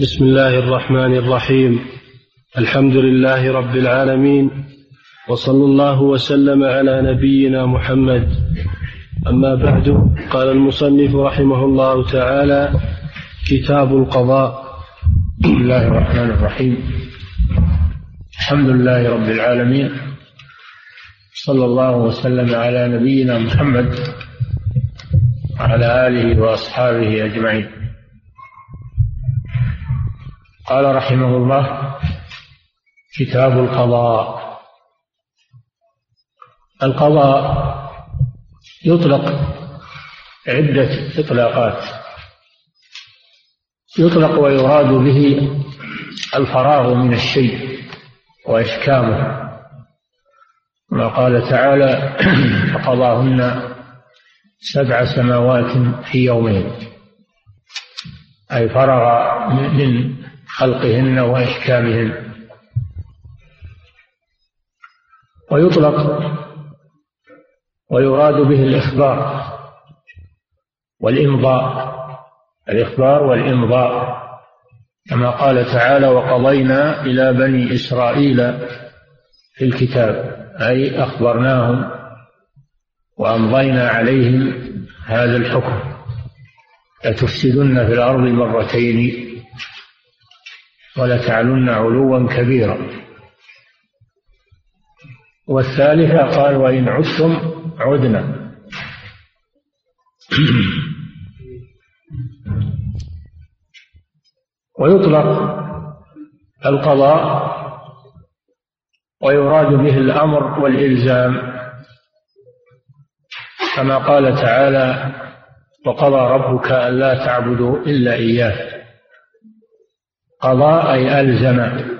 بسم الله الرحمن الرحيم. الحمد لله رب العالمين وصلى الله وسلم على نبينا محمد. أما بعد قال المصنف رحمه الله تعالى كتاب القضاء. بسم الله الرحمن الرحيم. الحمد لله رب العالمين صلى الله وسلم على نبينا محمد وعلى آله وأصحابه أجمعين. قال رحمه الله كتاب القضاء. القضاء يطلق عدة إطلاقات. يطلق ويراد به الفراغ من الشيء وإحكامه. ما قال تعالى فقضاهن سبع سماوات في يومين. أي فرغ من خلقهن وإحكامهن. ويطلق ويراد به الإخبار والإمضاء. الإخبار والإمضاء كما قال تعالى وقضينا إلى بني إسرائيل في الكتاب أي أخبرناهم وأمضينا عليهم هذا الحكم. لتفسدن في الأرض مرتين. ولتعلن علوا كبيرا. والثالثة قال وإن عدتم عدنا. ويطلق القضاء ويراد به الأمر والإلزام. كما قال تعالى وقضى ربك ألا تعبدوا إلا إياه. قضى أي ألزم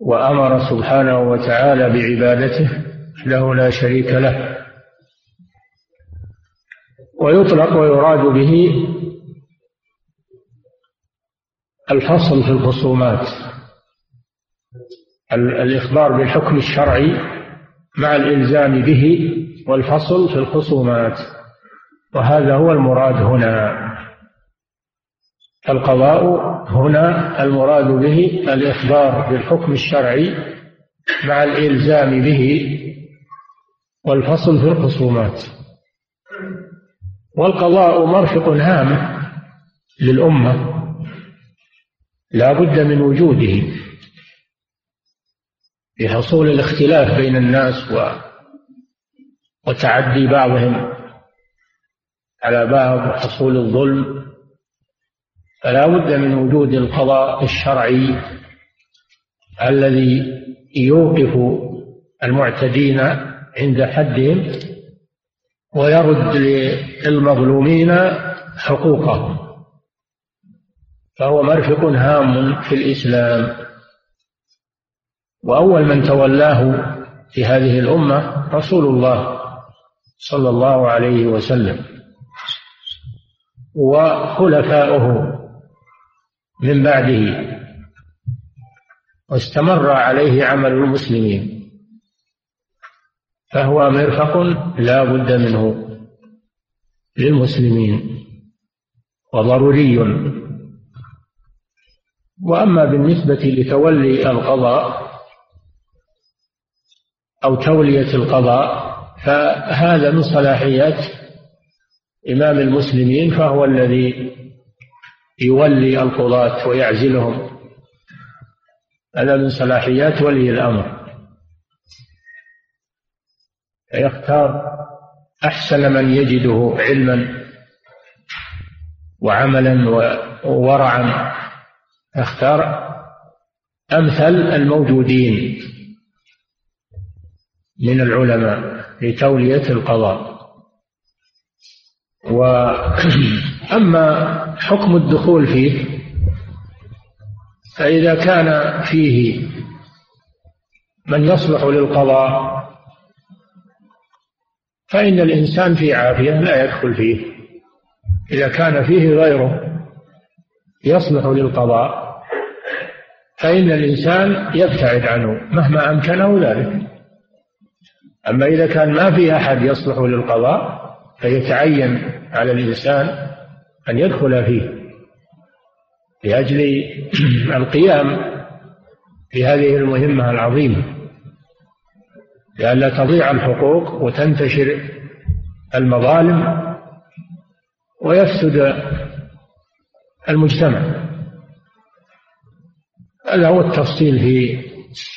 وأمر سبحانه وتعالى بعبادته له لا شريك له ويطلق ويراد به الفصل في الخصومات الإخبار بالحكم الشرعي مع الإلزام به والفصل في الخصومات وهذا هو المراد هنا. القضاء هنا المراد به الإخبار بالحكم الشرعي مع الإلزام به والفصل في الخصومات. والقضاء مرفق هام للأمة لا بد من وجوده. لحصول الاختلاف بين الناس و وتعدي بعضهم على بعض وحصول الظلم فلا بد من وجود القضاء الشرعي الذي يوقف المعتدين عند حدهم ويرد للمظلومين حقوقهم. فهو مرفق هام في الإسلام. وأول من تولاه في هذه الأمة رسول الله صلى الله عليه وسلم. وخلفاؤه من بعده. واستمر عليه عمل المسلمين. فهو مرفق لا بد منه للمسلمين وضروري. وأما بالنسبة لتولي القضاء أو تولية القضاء فهذا من صلاحيات إمام المسلمين فهو الذي يولي القضاة ويعزلهم. هذا من صلاحيات ولي الأمر. فيختار أحسن من يجده علما وعملا وورعا. يختار أمثل الموجودين من العلماء لتولية القضاء. وأما حكم الدخول فيه فإذا كان فيه من يصلح للقضاء فإن الإنسان في عافية لا يدخل فيه. إذا كان فيه غيره يصلح للقضاء فإن الإنسان يبتعد عنه مهما أمكنه ذلك. أما إذا كان ما في أحد يصلح للقضاء فيتعين على الإنسان أن يدخل فيه لأجل القيام بهذه المهمة العظيمة لئلا تضيع الحقوق وتنتشر المظالم ويفسد المجتمع. هذا هو التفصيل في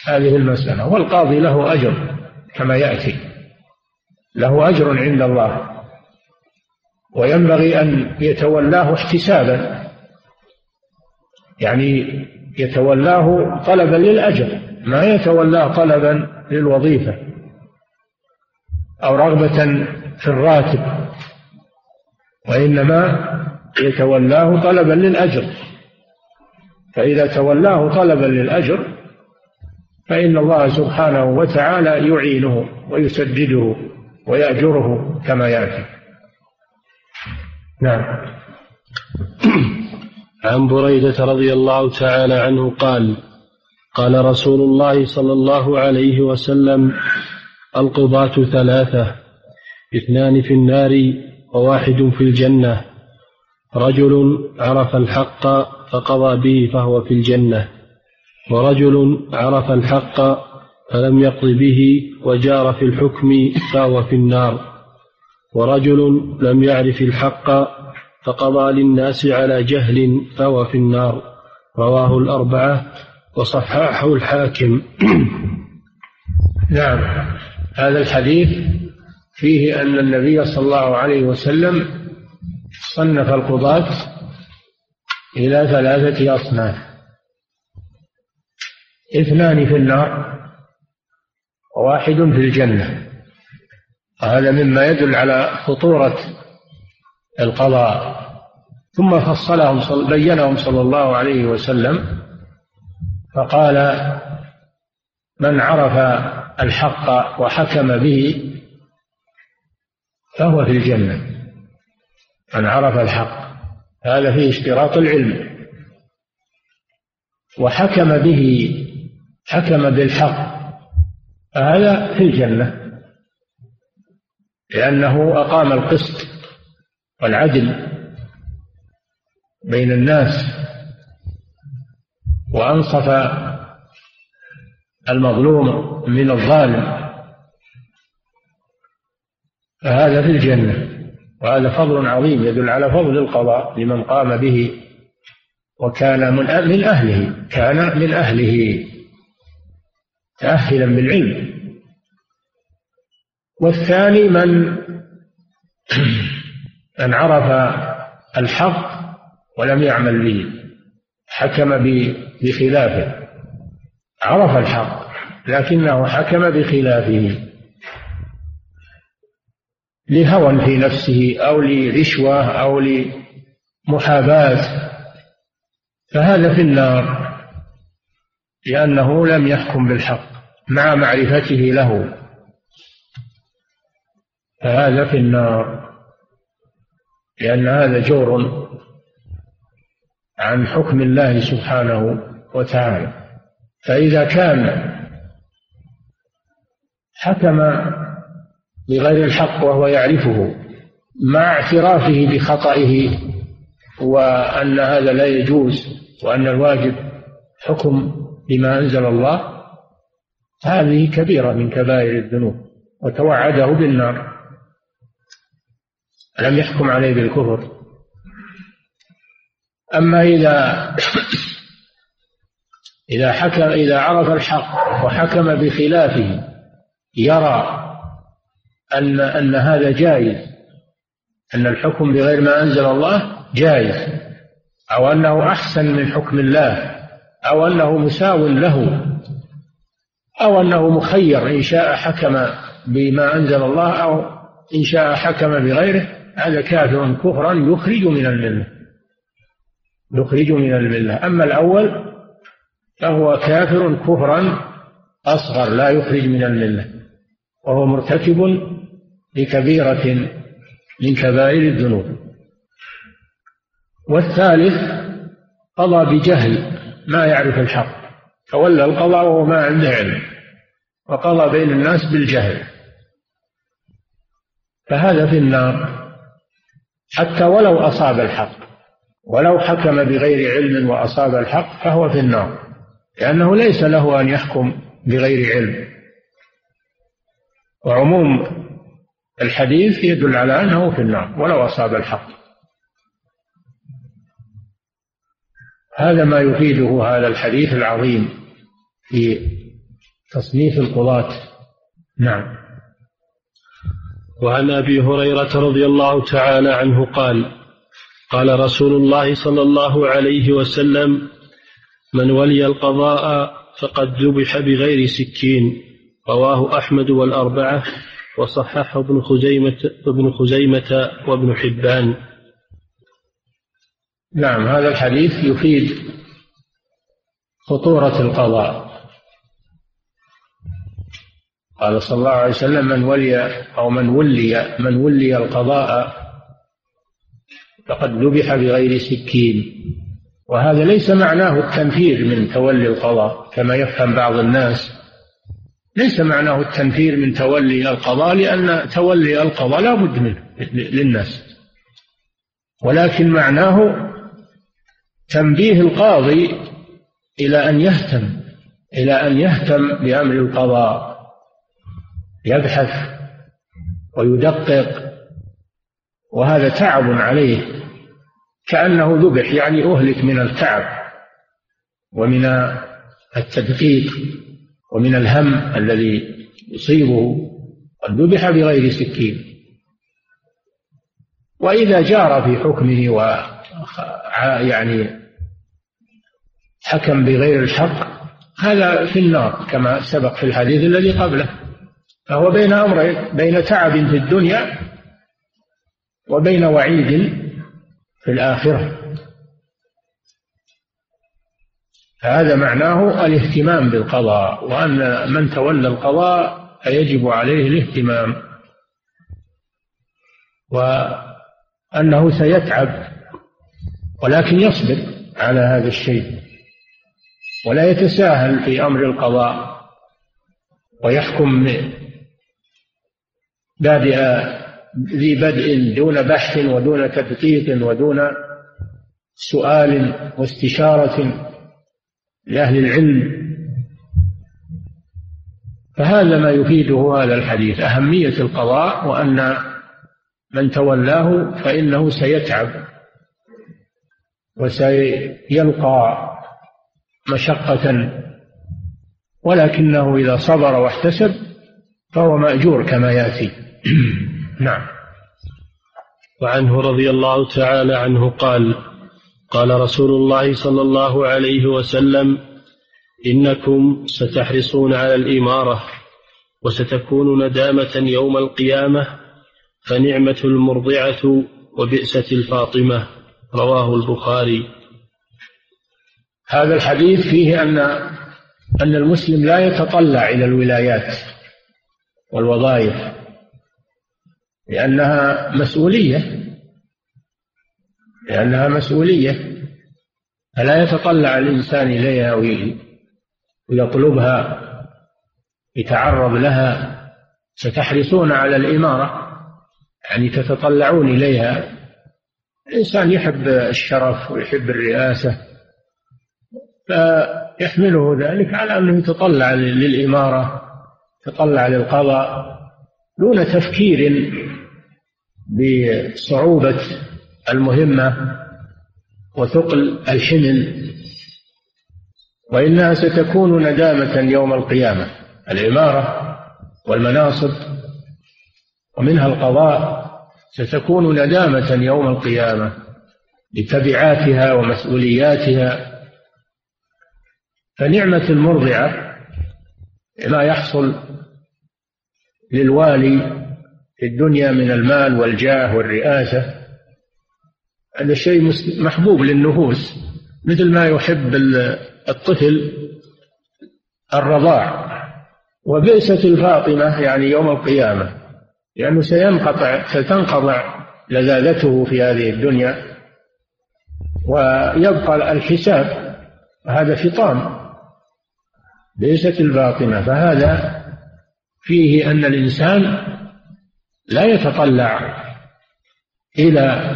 هذه المسألة والقاضي له أجر كما يأتي له أجر عند الله. وينبغي أن يتولاه احتسابا. يعني يتولاه طلبا للأجر ما يتولاه طلبا للوظيفة أو رغبة في الراتب وإنما يتولاه طلبا للأجر. فإذا تولاه طلبا للأجر فإن الله سبحانه وتعالى يعينه ويسدده ويأجره كما يأتي. نعم. عن بريدة رضي الله تعالى عنه قال قال رسول الله صلى الله عليه وسلم القضاة ثلاثة اثنان في النار وواحد في الجنة. رجل عرف الحق فقضى به فهو في الجنة ورجل عرف الحق فلم يقض به وجار في الحكم فهو في النار. ورجل لم يعرف الحق فقضى للناس على جهل فهو في النار. رواه الأربعة وصححه الحاكم. نعم. هذا الحديث فيه أن النبي صلى الله عليه وسلم صنف القضاة إلى ثلاثة أصناف. اثنان في النار وواحد في الجنة. وهذا مما يدل على خطورة القضاء. ثم فصلهم بينهم صلى الله عليه وسلم فقال من عرف الحق وحكم به فهو في الجنة. من عرف الحق هذا فيه اشتراط العلم. وحكم به حكم بالحق فهذا في الجنة. لأنه أقام القسط والعدل بين الناس وأنصف المظلوم من الظالم فهذا في الجنة وهذا فضل عظيم يدل على فضل القضاء لمن قام به وكان من أهله كان من أهله تأهلا بالعلم. والثاني من من عرف الحق ولم يعمل به حكم بخلافه. عرف الحق لكنه حكم بخلافه. لهوى في نفسه أو لرشوة أو لمحاباة. فهذا في النار لأنه لم يحكم بالحق مع معرفته له. فهذا في النار لأن هذا جور عن حكم الله سبحانه وتعالى. فإذا كان حكم بغير الحق وهو يعرفه مع اعترافه بخطئه وأن هذا لا يجوز وأن الواجب حكم بما أنزل الله هذه كبيرة من كبائر الذنوب وتوعده بالنار. لم يحكم عليه بالكفر. أما إذا إذا حكم إذا عرف الحق وحكم بخلافه يرى أن أن هذا جائز أن الحكم بغير ما أنزل الله جائز أو أنه أحسن من حكم الله أو أنه مساو له أو أنه مخير إن شاء حكم بما أنزل الله أو إن شاء حكم بغيره. هذا كافر كفرا يخرج من الملة. يخرج من الملة. أما الأول فهو كافر كفرا أصغر لا يخرج من الملة. وهو مرتكب لكبيرة من كبائر الذنوب. والثالث قضى بجهل ما يعرف الحق. تولى القضاء وهو ما عنده علم. وقضى بين الناس بالجهل. فهذا في النار. حتى ولو أصاب الحق ولو حكم بغير علم وأصاب الحق فهو في النار لأنه ليس له أن يحكم بغير علم. وعموم الحديث يدل على أنه في النار ولو أصاب الحق. هذا ما يفيده هذا الحديث العظيم في تصنيف القضاة. نعم. وعن أبي هريرة رضي الله تعالى عنه قال قال رسول الله صلى الله عليه وسلم من ولي القضاء فقد ذبح بغير سكين رواه أحمد والأربعة وصححه ابن خزيمه ابن خزيمة وابن حبان. نعم هذا الحديث يفيد خطورة القضاء. قال صلى الله عليه وسلم من ولي أو من ولي من ولي القضاء فقد ذبح بغير سكين. وهذا ليس معناه التنفير من تولي القضاء كما يفهم بعض الناس. ليس معناه التنفير من تولي القضاء لأن تولي القضاء لا بد منه للناس. ولكن معناه تنبيه القاضي إلى أن يهتم إلى أن يهتم بأمر القضاء. يبحث ويدقق وهذا تعب عليه كأنه ذبح يعني أهلك من التعب ومن التدقيق ومن الهم الذي يصيبه قد ذبح بغير سكين. وإذا جار في حكمه و يعني حكم بغير الحق هذا في النار كما سبق في الحديث الذي قبله. فهو بين أمرين بين تعب في الدنيا وبين وعيد في الآخرة. هذا معناه الاهتمام بالقضاء وأن من تولى القضاء فيجب عليه الاهتمام وأنه سيتعب ولكن يصبر على هذا الشيء ولا يتساهل في أمر القضاء ويحكم بادئ ذي بدء دون بحث ودون تدقيق ودون سؤال واستشارة لأهل العلم. فهذا ما يفيده هذا الحديث. أهمية القضاء وأن من تولاه فإنه سيتعب وسيلقى مشقة. ولكنه إذا صبر واحتسب فهو مأجور كما يأتي. نعم. وعنه رضي الله تعالى عنه قال قال رسول الله صلى الله عليه وسلم إنكم ستحرصون على الإمارة وستكون ندامة يوم القيامة فنعمة المرضعة وبئسة الفاطمة. رواه البخاري. هذا الحديث فيه أن أن المسلم لا يتطلع إلى الولايات والوظائف لأنها مسؤولية. لأنها مسؤولية. فلا يتطلع الإنسان إليها ويطلبها يتعرض لها. ستحرصون على الإمارة يعني تتطلعون إليها. الإنسان يحب الشرف ويحب الرئاسة فيحمله ذلك على أنه يتطلع للإمارة يتطلع للقضاء دون تفكير. بصعوبة المهمة وثقل الحمل وإنها ستكون ندامة يوم القيامة العمارة والمناصب. ومنها القضاء ستكون ندامة يوم القيامة لتبعاتها ومسؤولياتها. فنعمة المرضعة ما يحصل للوالي في الدنيا من المال والجاه والرئاسة هذا شيء محبوب للنفوس مثل ما يحب الطفل الرضاع. وبئسة الفاطمة يعني يوم القيامة لأنه سينقطع ستنقطع لذاذته في هذه الدنيا. ويبقى الحساب هذا فطام بئسة الفاطمة فهذا فيه أن الإنسان لا يتطلع إلى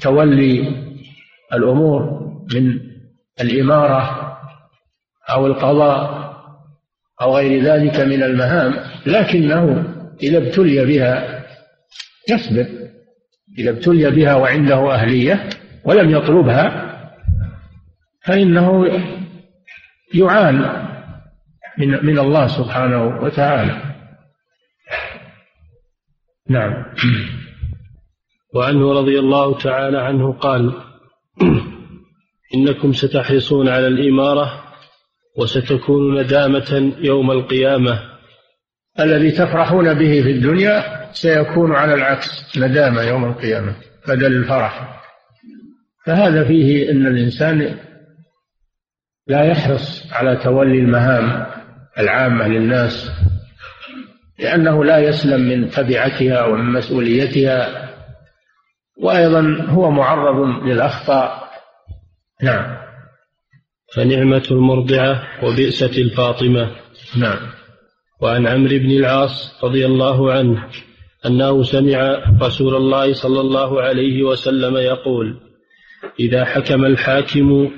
تولي الأمور من الإمارة أو القضاء أو غير ذلك من المهام لكنه إذا ابتلي بها يصبر. إذا ابتلي بها وعنده أهلية ولم يطلبها فإنه يعان من من الله سبحانه وتعالى. نعم. وعنه رضي الله تعالى عنه قال إنكم ستحرصون على الإمارة وستكون ندامة يوم القيامة. الذي تفرحون به في الدنيا سيكون على العكس ندامة يوم القيامة بدل الفرح. فهذا فيه أن الإنسان لا يحرص على تولي المهام العامة للناس لأنه لا يسلم من تبعتها ومن مسؤوليتها وأيضا هو معرض للأخطاء. نعم. فنعمة المرضعة وبئسة الفاطمة. نعم. وعن عمرو بن العاص رضي الله عنه أنه سمع رسول الله صلى الله عليه وسلم يقول إذا حكم الحاكم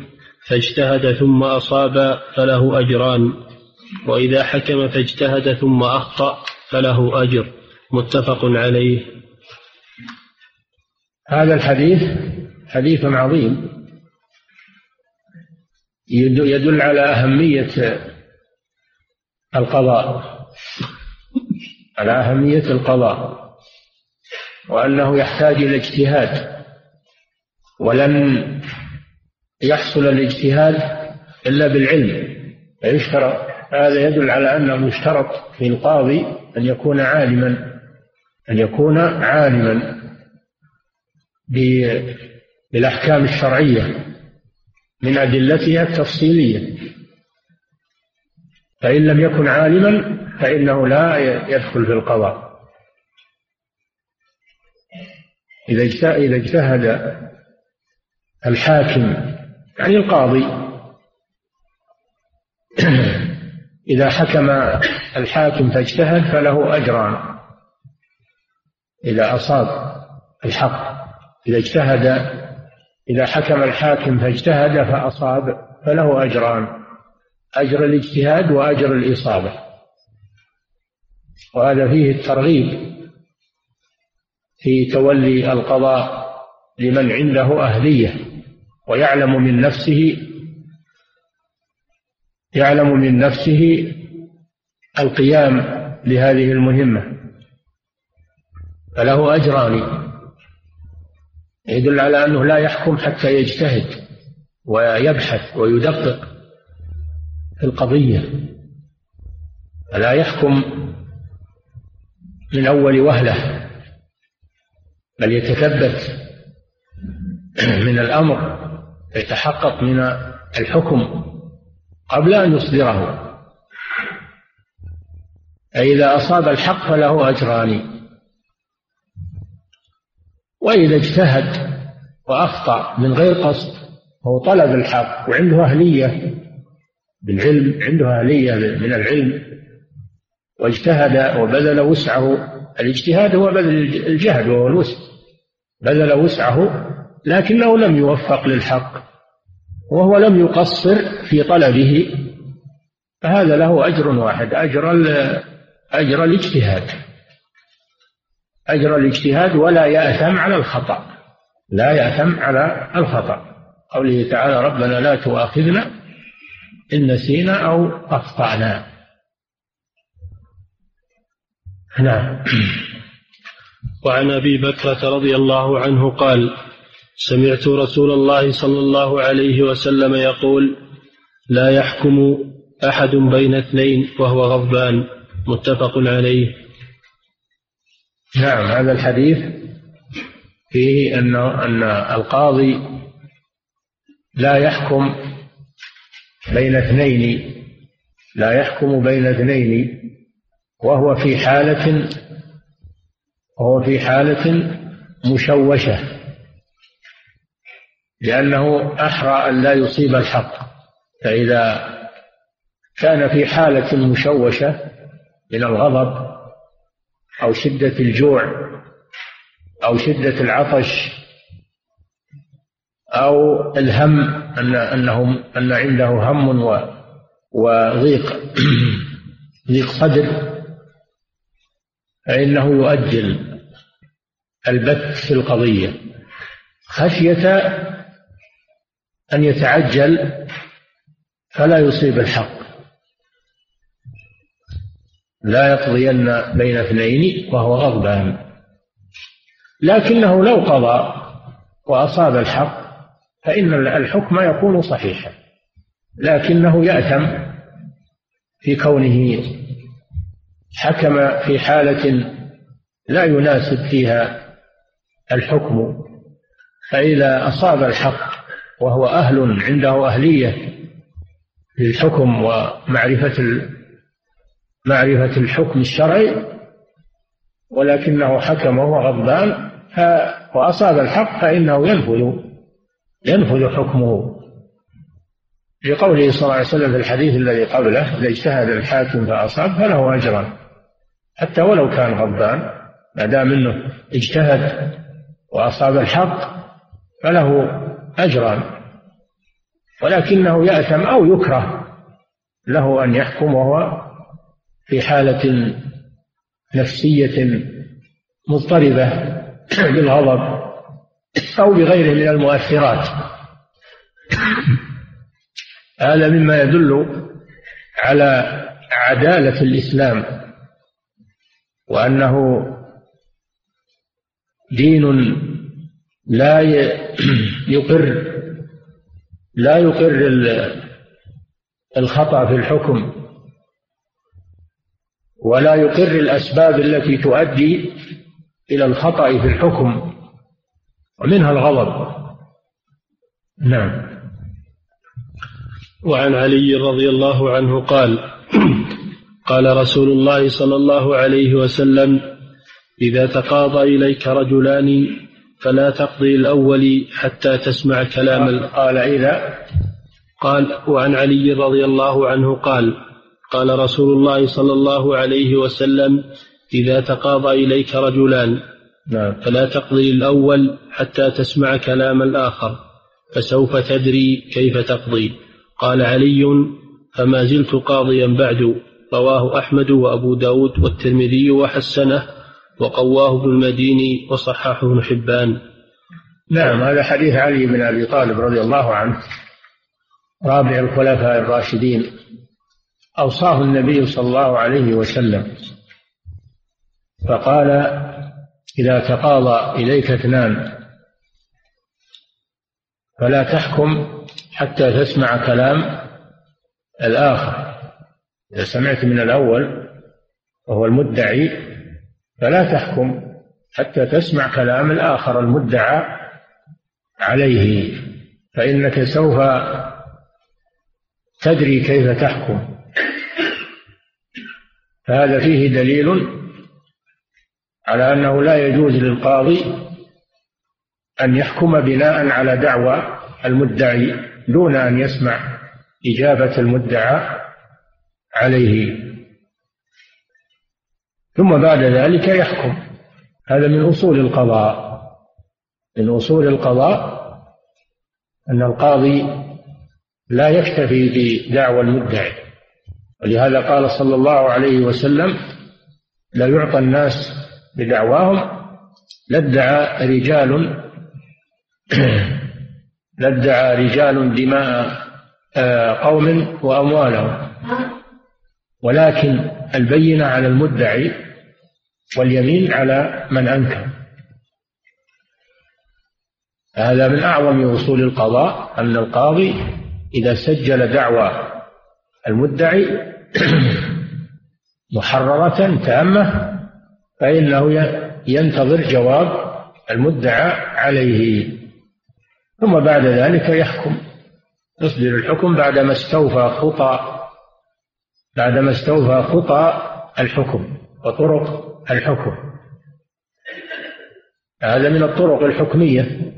فاجتهد ثم أصاب فله أجران. وإذا حكم فاجتهد ثم أخطأ فله أجر. متفق عليه. هذا الحديث حديث عظيم. يدل على أهمية القضاء. على أهمية القضاء. وأنه يحتاج إلى اجتهاد. ولن يحصل الاجتهاد إلا بالعلم. فيشترط هذا يدل على أنه يشترط في القاضي أن يكون عالما أن يكون عالما بالأحكام الشرعية من أدلتها التفصيلية. فإن لم يكن عالما فإنه لا يدخل في القضاء. إذا إذا اجتهد الحاكم يعني القاضي إذا حكم الحاكم فاجتهد فله أجران. إذا أصاب الحق إذا اجتهد إذا حكم الحاكم فاجتهد فأصاب فله أجران أجر الاجتهاد وأجر الإصابة. وهذا فيه الترغيب في تولي القضاء لمن عنده أهلية ويعلم من نفسه يعلم من نفسه القيام لهذه المهمة. فله أجران. يدل على أنه لا يحكم حتى يجتهد ويبحث ويدقق في القضية. فلا يحكم من أول وهلة بل يتثبت من الأمر يتحقق من الحكم. قبل أن يصدره. فإذا أصاب الحق فله أجران. وإذا اجتهد وأخطأ من غير قصد هو طلب الحق وعنده أهلية بالعلم عنده أهلية من العلم. واجتهد وبذل وسعه. الاجتهاد هو بذل الجهد وهو الوسع. بذل وسعه لكنه لم يوفق للحق. وهو لم يقصر في طلبه فهذا له أجر واحد أجر أجر الاجتهاد. أجر الاجتهاد ولا يأثم على الخطأ. لا يأثم على الخطأ. قوله تعالى ربنا لا تؤاخذنا إن نسينا أو أخطأنا. نعم. وعن أبي بكرة رضي الله عنه قال سمعت رسول الله صلى الله عليه وسلم يقول لا يحكم أحد بين اثنين وهو غضبان. متفق عليه. نعم هذا الحديث فيه أن أن القاضي لا يحكم بين اثنين لا يحكم بين اثنين وهو في حالة وهو في حالة مشوشة. لأنه أحرى أن لا يصيب الحق. فإذا كان في حالة مشوشة من الغضب أو شدة الجوع أو شدة العطش أو الهم أن أنهم أن عنده هم وضيق ضيق صدر فإنه يؤجل البت في القضية. خشية أن يتعجل فلا يصيب الحق. لا يقضين بين اثنين وهو غضبان. لكنه لو قضى وأصاب الحق فإن الحكم يكون صحيحا. لكنه يأثم في كونه حكم في حالة لا يناسب فيها الحكم. فإذا أصاب الحق وهو أهل عنده أهلية للحكم ومعرفة معرفة الحكم الشرعي ولكنه حكم وهو غضبان وأصاب الحق فإنه ينفذ ينفذ حكمه. لقوله صلى الله عليه وسلم في الحديث الذي قبله إذا اجتهد الحاكم فأصاب فله أجران حتى ولو كان غضبان ما دام إنه اجتهد وأصاب الحق فله اجران ولكنه يأثم أو يكره له أن يحكم وهو في حالة نفسية مضطربة بالغضب أو بغيره من المؤثرات. هذا مما يدل على عدالة الإسلام وأنه دين لا يقر لا يقر الخطأ في الحكم ولا يقر الأسباب التي تؤدي إلى الخطأ في الحكم ومنها الغضب. نعم. وعن علي رضي الله عنه قال قال رسول الله صلى الله عليه وسلم إذا تقاضى إليك رجلان فلا تقضي الأول حتى تسمع كلام قال إذا قال وعن علي رضي الله عنه قال قال رسول الله صلى الله عليه وسلم إذا تقاضى إليك رجلان نعم. فلا تقضي الأول حتى تسمع كلام الآخر فسوف تدري كيف تقضي قال علي فما زلت قاضيا بعد رواه أحمد وأبو داود والترمذي وحسنه وقواه ابن المديني وصححه ابن حبان. نعم هذا حديث علي بن أبي طالب رضي الله عنه رابع الخلفاء الراشدين أوصاه النبي صلى الله عليه وسلم فقال إذا تقاضى إليك اثنان فلا تحكم حتى تسمع كلام الآخر. إذا سمعت من الأول وهو المدعي فلا تحكم حتى تسمع كلام الآخر المدعى عليه فإنك سوف تدري كيف تحكم. فهذا فيه دليل على أنه لا يجوز للقاضي أن يحكم بناء على دعوى المدعي دون أن يسمع إجابة المدعى عليه. ثم بعد ذلك يحكم. هذا من أصول القضاء. من أصول القضاء أن القاضي لا يكتفي بدعوى المدعي. ولهذا قال صلى الله عليه وسلم لا يعطى الناس بدعواهم لادعى رجال لادعى رجال دماء آه، قوم وأموالهم. ولكن البينة على المدعي واليمين على من أنكر. هذا من أعظم أصول القضاء أن القاضي إذا سجل دعوى المدعي محررة تامة فإنه ينتظر جواب المدعى عليه. ثم بعد ذلك يحكم يصدر الحكم بعدما استوفى خطى بعدما استوفى خطى الحكم وطرق الحكم. هذا من الطرق الحكمية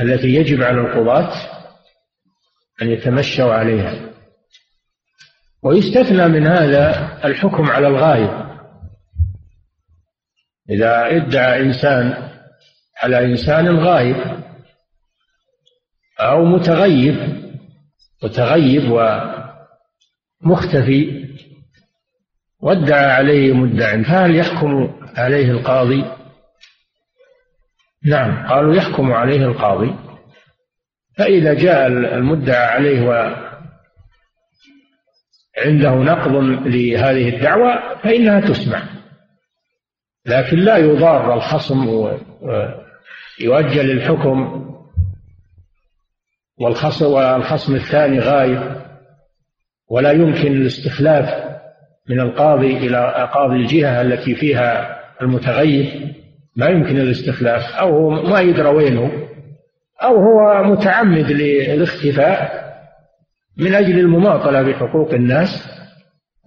التي يجب على القضاة أن يتمشوا عليها. ويستثنى من هذا الحكم على الغاية. إذا ادعى إنسان على إنسان غايب أو متغيب متغيب ومختفي وادعى عليه مدع فهل يحكم عليه القاضي؟ نعم قالوا يحكم عليه القاضي. فإذا جاء المدعى عليه وعنده نقض لهذه الدعوة فإنها تسمع. لكن لا يضار الخصم ويؤجل الحكم والخصم والخصم الثاني غايب. ولا يمكن الاستخلاف من القاضي إلى قاضي الجهة التي فيها المتغيب ما يمكن الاستخلاف أو هو ما يدرى وينه أو هو متعمد للاختفاء من أجل المماطلة بحقوق الناس.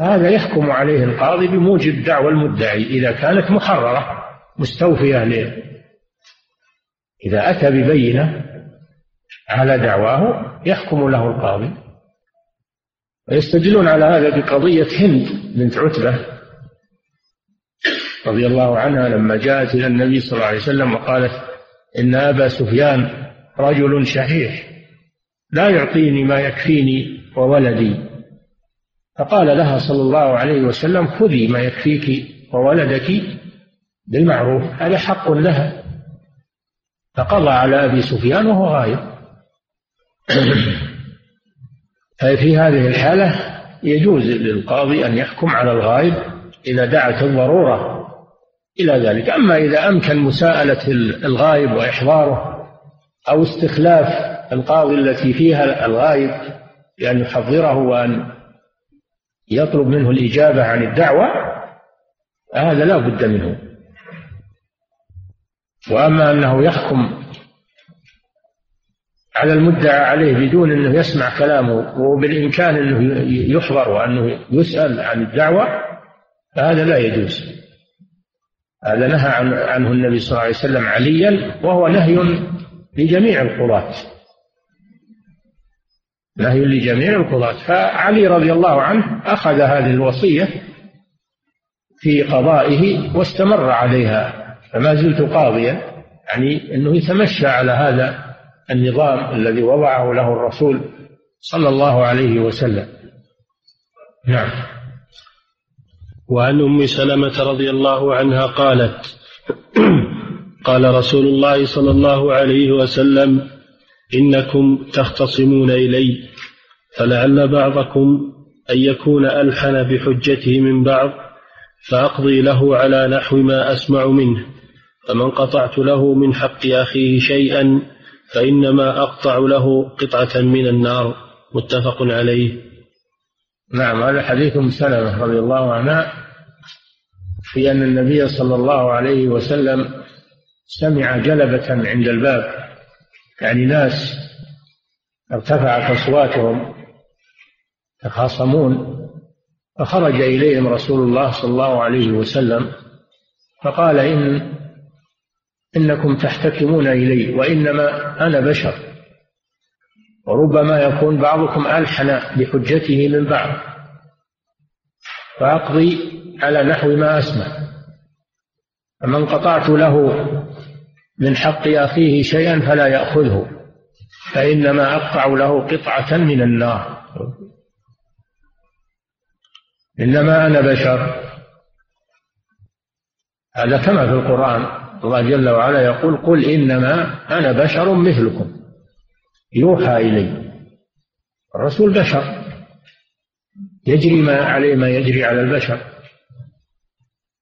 هذا يحكم عليه القاضي بموجب دعوى المدعي إذا كانت محررة مستوفية له إذا أتى ببينة على دعواه يحكم له القاضي. ويستدلون على هذا بقضية هند بنت عتبة رضي الله عنها لما جاءت إلى النبي صلى الله عليه وسلم وقالت إن أبا سفيان رجل شحيح لا يعطيني ما يكفيني وولدي. فقال لها صلى الله عليه وسلم خذي ما يكفيك وولدك بالمعروف هذا حق لها. فقضى على أبي سفيان وهو غايب. ففي هذه الحالة يجوز للقاضي أن يحكم على الغائب إذا دعت الضرورة إلى ذلك. أما إذا أمكن مساءلة الغائب وإحضاره أو استخلاف القاضي التي فيها الغائب بأن يحضره وأن يطلب منه الإجابة عن الدعوة هذا لا بد منه. وأما أنه يحكم على المدعى عليه بدون أنه يسمع كلامه وبالإمكان أنه يحضر وأنه يسأل عن الدعوة فهذا لا يجوز. هذا نهى عنه النبي صلى الله عليه وسلم عليا وهو نهي لجميع القضاة. نهي لجميع القضاة. فعلي رضي الله عنه أخذ هذه الوصية في قضائه واستمر عليها فما زلت قاضيا يعني أنه يتمشى على هذا النظام الذي وضعه له الرسول صلى الله عليه وسلم. نعم. وعن أم سلمة رضي الله عنها قالت قال رسول الله صلى الله عليه وسلم إنكم تختصمون إلي فلعل بعضكم أن يكون ألحن بحجته من بعض فأقضي له على نحو ما أسمع منه فمن قطعت له من حق أخيه شيئا فإنما أقطع له قطعة من النار. متفق عليه. نعم هذا حديث أم سلمة رضي الله عنها في أن النبي صلى الله عليه وسلم سمع جلبة عند الباب. يعني ناس ارتفعت أصواتهم يتخاصمون فخرج إليهم رسول الله صلى الله عليه وسلم فقال إن إنكم تحتكمون إلي وإنما أنا بشر. وربما يكون بعضكم ألحن بحجته من بعض. فأقضي على نحو ما أسمع. فمن قطعت له من حق أخيه شيئا فلا يأخذه. فإنما أقطع له قطعة من النار. إنما أنا بشر. هذا كما في القرآن. الله جل وعلا يقول قل إنما أنا بشر مثلكم. يوحى إلي. الرسول بشر. يجري ما عليه ما يجري على البشر.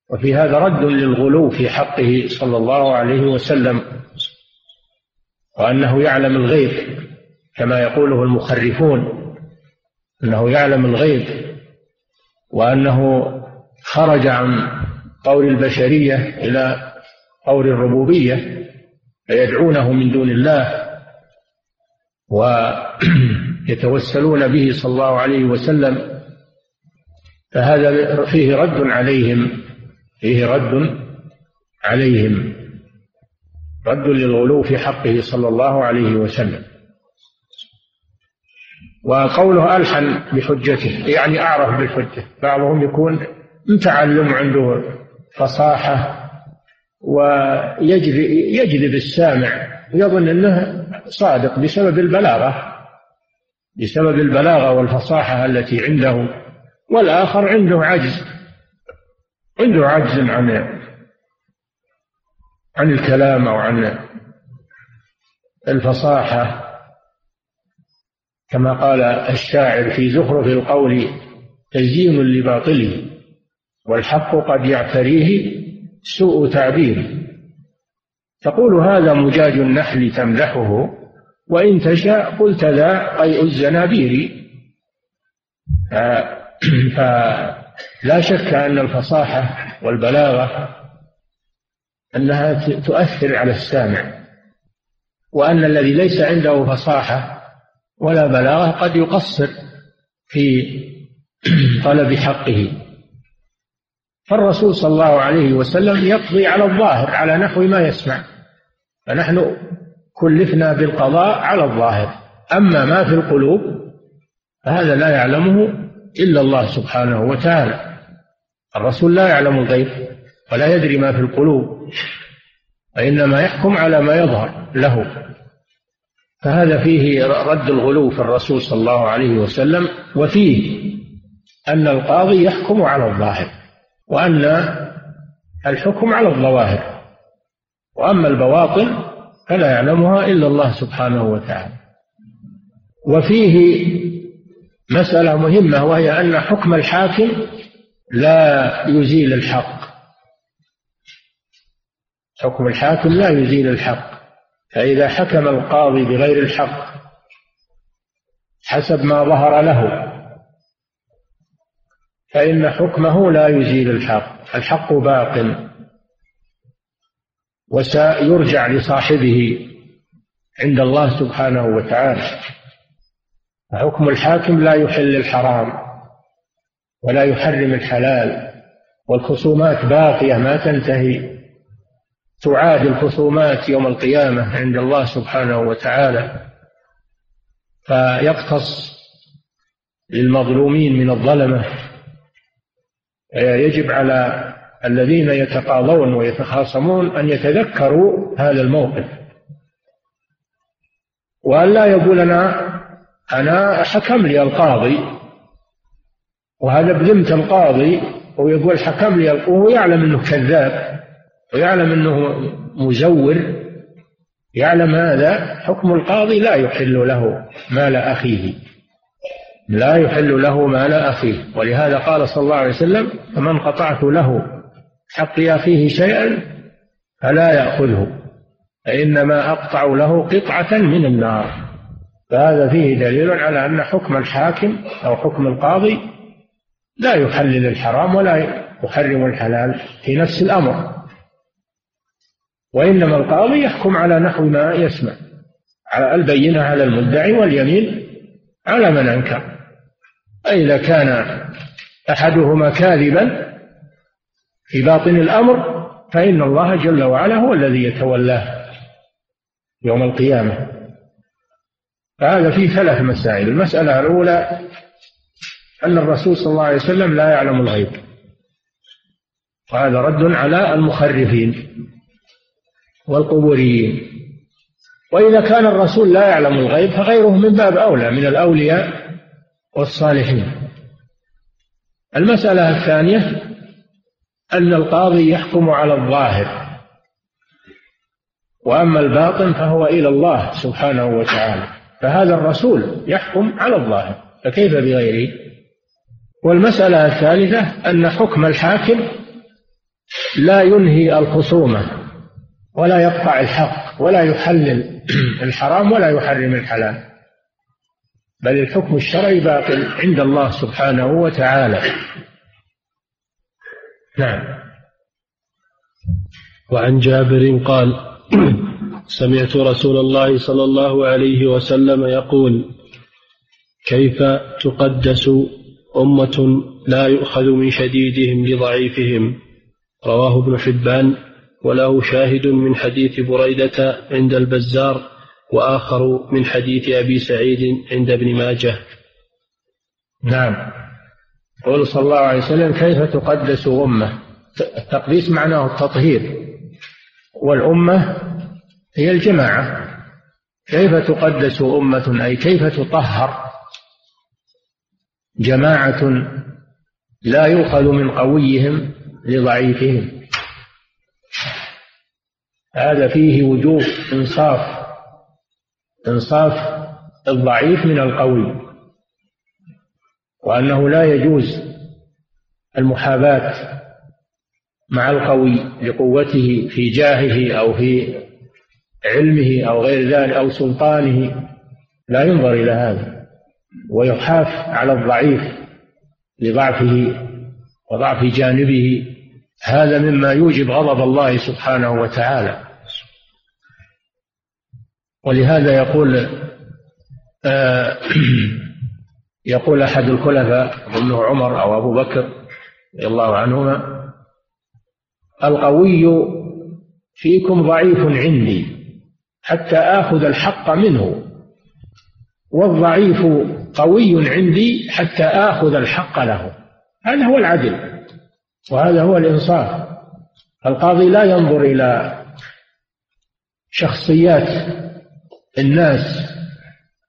وفي هذا رد للغلو في حقه صلى الله عليه وسلم. وأنه يعلم الغيب كما يقوله المخرفون. أنه يعلم الغيب. وأنه خرج عن قول البشرية إلى قول الربوبية فيدعونه من دون الله ويتوسلون به صلى الله عليه وسلم فهذا فيه رد عليهم فيه رد عليهم رد للغلو في حقه صلى الله عليه وسلم. وقوله ألحن بحجته يعني أعرف بالحجة بعضهم يكون متعلم عنده فصاحة ويجذب يجذب السامع يظن أنه صادق بسبب البلاغة بسبب البلاغة والفصاحة التي عنده. والآخر عنده عجز عنده عجز عن عن الكلام أو عن الفصاحة. كما قال الشاعر في زخرف القول تزيين لباطله والحق قد يعتريه. سوء تعبير. تقول هذا مجاج النحل تمدحه وإن تشاء قلت ذا قيء الزنابير. فلا شك أن الفصاحة والبلاغة أنها تؤثر على السامع وأن الذي ليس عنده فصاحة ولا بلاغة قد يقصر في طلب حقه. فالرسول صلى الله عليه وسلم يقضي على الظاهر على نحو ما يسمع. فنحن كلفنا بالقضاء على الظاهر. أما ما في القلوب فهذا لا يعلمه إلا الله سبحانه وتعالى. الرسول لا يعلم الغيب ولا يدري ما في القلوب وإنما يحكم على ما يظهر له. فهذا فيه رد الغلو في الرسول صلى الله عليه وسلم وفيه أن القاضي يحكم على الظاهر. وأن الحكم على الظواهر. وأما البواطن فلا يعلمها إلا الله سبحانه وتعالى. وفيه مسألة مهمة وهي أن حكم الحاكم لا يزيل الحق. حكم الحاكم لا يزيل الحق. فإذا حكم القاضي بغير الحق حسب ما ظهر له فإن حكمه لا يزيل الحق الحق باق وسيرجع لصاحبه عند الله سبحانه وتعالى. حكم الحاكم لا يحل الحرام ولا يحرم الحلال والخصومات باقية ما تنتهي. تعاد الخصومات يوم القيامة عند الله سبحانه وتعالى. فيقتص للمظلومين من الظلمة يجب على الذين يتقاضون ويتخاصمون أن يتذكروا هذا الموقف. وأن لا يقول أنا أنا حكم لي القاضي وهذا بذمة القاضي ويقول حكم لي وهو يعلم أنه كذاب ويعلم أنه مزور يعلم هذا حكم القاضي لا يحل له مال أخيه. لا يحل له مال أخيه. ولهذا قال صلى الله عليه وسلم فمن قطعت له حق أخيه شيئا فلا يأخذه فإنما أقطع له قطعة من النار. فهذا فيه دليل على أن حكم الحاكم أو حكم القاضي لا يحلل الحرام ولا يحرم الحلال في نفس الأمر. وإنما القاضي يحكم على نحو ما يسمع على البينة على المدعي واليمين على من أنكر. فإذا كان أحدهما كاذبا في باطن الأمر فإن الله جل وعلا هو الذي يتولاه يوم القيامة. فهذا فيه ثلاث مسائل. المسألة الأولى أن الرسول صلى الله عليه وسلم لا يعلم الغيب. وهذا رد على المخرفين والقبوريين. وإذا كان الرسول لا يعلم الغيب فغيره من باب أولى من الأولياء والصالحين. المسألة الثانية أن القاضي يحكم على الظاهر وأما الباطن فهو إلى الله سبحانه وتعالى فهذا الرسول يحكم على الظاهر فكيف بغيره؟ والمسألة الثالثة أن حكم الحاكم لا ينهي الخصومة ولا يقطع الحق ولا يحلل الحرام ولا يحرم الحلال. بل الحكم الشرعي باق عند الله سبحانه وتعالى. نعم. وعن جابر قال سمعت رسول الله صلى الله عليه وسلم يقول كيف تقدس أمة لا يؤخذ من شديدهم لضعيفهم؟ رواه ابن حبان. وله شاهد من حديث بريدة عند البزار وآخر من حديث أبي سعيد عند ابن ماجه. نعم. قول صلى الله عليه وسلم كيف تقدس أمة؟ التقديس معناه التطهير. والأمة هي الجماعة. كيف تقدس أمة؟ أي كيف تطهر؟ جماعة لا يؤخذ من قويهم لضعيفهم. هذا فيه وجوب إنصاف. إنصاف الضعيف من القوي وأنه لا يجوز المحاباة مع القوي لقوته في جاهه أو في علمه أو غير ذلك أو سلطانه لا ينظر إلى هذا ويحاف على الضعيف لضعفه وضعف جانبه هذا مما يوجب غضب الله سبحانه وتعالى. ولهذا يقول آه يقول أحد الخلفاء أظنه عمر أو أبو بكر رضي الله عنهما القوي فيكم ضعيف عندي حتى آخذ الحق منه والضعيف قوي عندي حتى آخذ الحق له. هذا هو العدل وهذا هو الإنصاف. القاضي لا ينظر إلى شخصيات الناس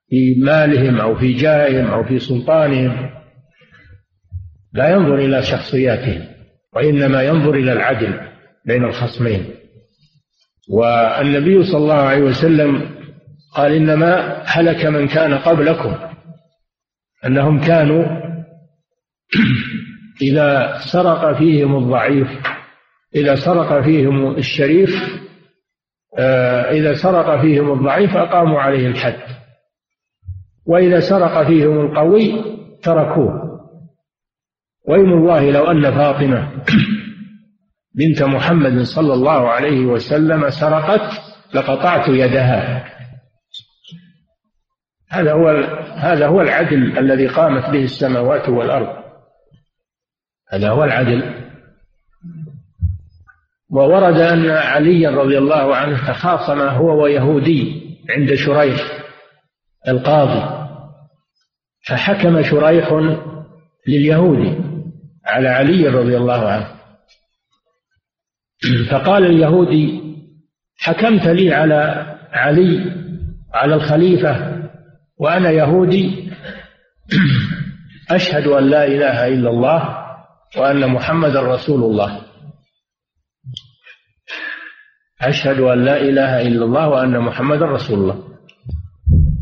في مالهم أو في جاههم أو في سلطانهم لا ينظر إلى شخصياتهم وإنما ينظر إلى العدل بين الخصمين. والنبي صلى الله عليه وسلم قال إنما هلك من كان قبلكم. أنهم كانوا إذا سرق فيهم الضعيف إذا سرق فيهم الشريف إذا سرق فيهم الضعيف أقاموا عليه الحد. وإذا سرق فيهم القوي تركوه. وإن الله لو أن فاطمة بنت محمد صلى الله عليه وسلم سرقت لقطعت يدها. هذا هو هذا هو العدل الذي قامت به السماوات والأرض. هذا هو العدل. وورد أن عليا رضي الله عنه تخاصم هو ويهودي عند شريح القاضي. فحكم شريح لليهودي على علي رضي الله عنه. فقال اليهودي حكمت لي على علي على الخليفة وأنا يهودي. أشهد أن لا إله إلا الله وأن محمدا رسول الله. أشهد أن لا إله إلا الله وأن محمدا رسول الله.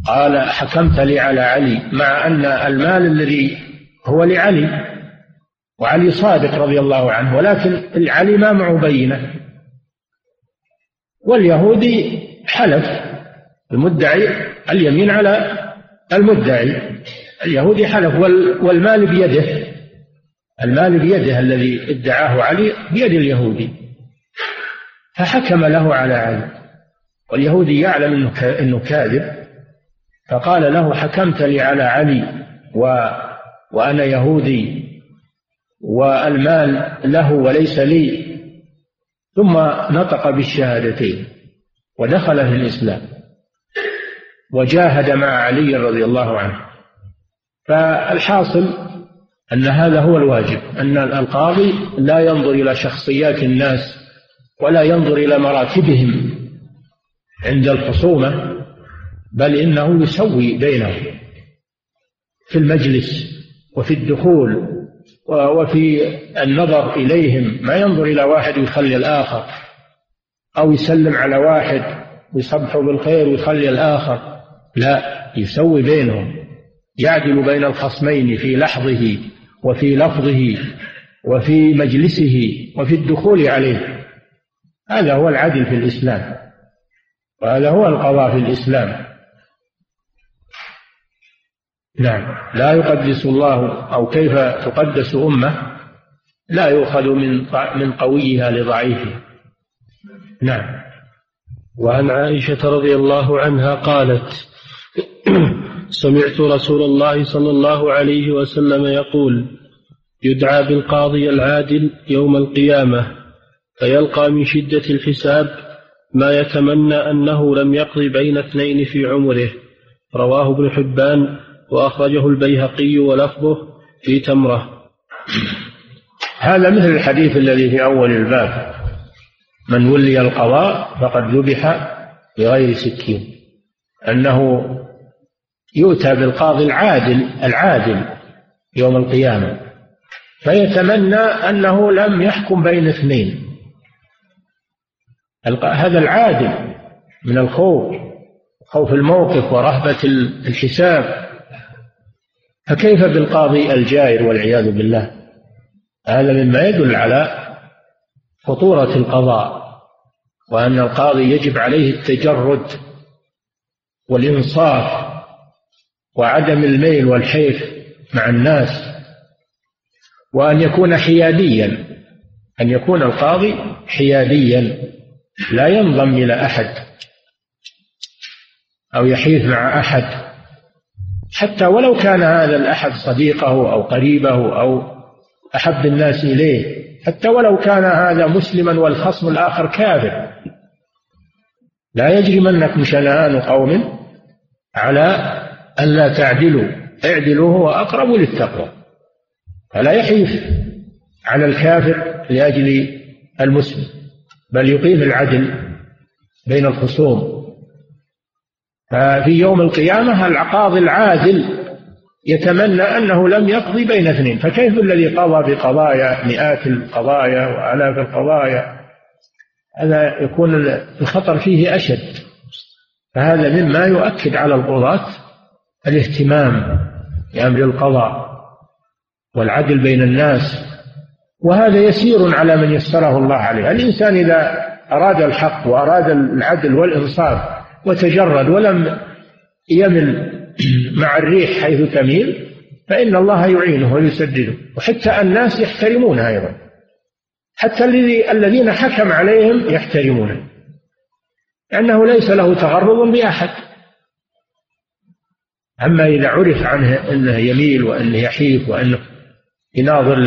قال حكمت لي على علي مع أن المال الذي هو لعلي وعلي صادق رضي الله عنه ولكن علي ما معه بينة. واليهودي حلف المدعي اليمين على المدعي. اليهودي حلف والمال بيده. المال بيده الذي ادعاه علي بيد اليهودي. فحكم له على علي. واليهودي يعلم إنه إنه كاذب. فقال له حكمت لي على علي و وأنا يهودي والمال له وليس لي. ثم نطق بالشهادتين ودخل في الإسلام وجاهد مع علي رضي الله عنه. فالحاصل أن هذا هو الواجب أن القاضي لا ينظر إلى شخصيات الناس ولا ينظر إلى مراتبهم عند الخصومة بل إنه يسوي بينهم في المجلس وفي الدخول وفي النظر إليهم. ما ينظر إلى واحد ويخلي الآخر أو يسلم على واحد ويصبحه بالخير ويخلي الآخر لا يسوي بينهم. يعدل بين الخصمين في لحظه وفي لفظه وفي مجلسه وفي الدخول عليه. هذا هو العدل في الإسلام وهذا هو القضاء في الإسلام. نعم. لا يقدس الله أو كيف تقدس أمة لا يؤخذ من من قويها لضعيفها نعم. وعن عائشة رضي الله عنها قالت سمعت رسول الله صلى الله عليه وسلم يقول يدعى بالقاضي العادل يوم القيامة. فيلقى من شدة الحساب ما يتمنى أنه لم يقضي بين اثنين في عمره. رواه ابن حبان وأخرجه البيهقي ولفظه في تمرة. هذا مثل الحديث الذي في أول الباب. من ولي القضاء فقد ذبح بغير سكين. أنه يؤتى بالقاضي العادل العادل يوم القيامة. فيتمنى أنه لم يحكم بين اثنين. هذا العادل من الخوف خوف الموقف ورهبة الحساب. فكيف بالقاضي الجائر والعياذ بالله؟ هذا مما يدل على خطورة القضاء وأن القاضي يجب عليه التجرد والإنصاف وعدم الميل والحيف مع الناس وأن يكون حياديا أن يكون القاضي حياديا. لا ينضم إلى أحد أو يحيف مع أحد. حتى ولو كان هذا الأحد صديقه أو قريبه أو أحب الناس إليه حتى ولو كان هذا مسلما والخصم الآخر كافر لا يجرمنكم شنآن قوم على ألا تعدلوا. اعدلوا هو أقرب للتقوى. فلا يحيف على الكافر لأجل المسلم. بل يقيم العدل بين الخصوم. ففي يوم القيامة القاضي العادل يتمنى أنه لم يقضي بين اثنين. فكيف الذي قضى بقضايا مئات القضايا وآلاف القضايا؟ هذا يكون الخطر فيه أشد. فهذا مما يؤكد على القضاة الاهتمام بأمر القضاء والعدل بين الناس. وهذا يسير على من يسره الله عليه. الإنسان إذا أراد الحق وأراد العدل والإنصاف وتجرد ولم يمل مع الريح حيث تميل فإن الله يعينه ويسدده. وحتى الناس يحترمونه أيضا. حتى الذين حكم عليهم يحترمونه. لأنه ليس له تغرض بأحد. أما إذا عرف عنه أنه يميل وأنه يحيف وأنه يناظر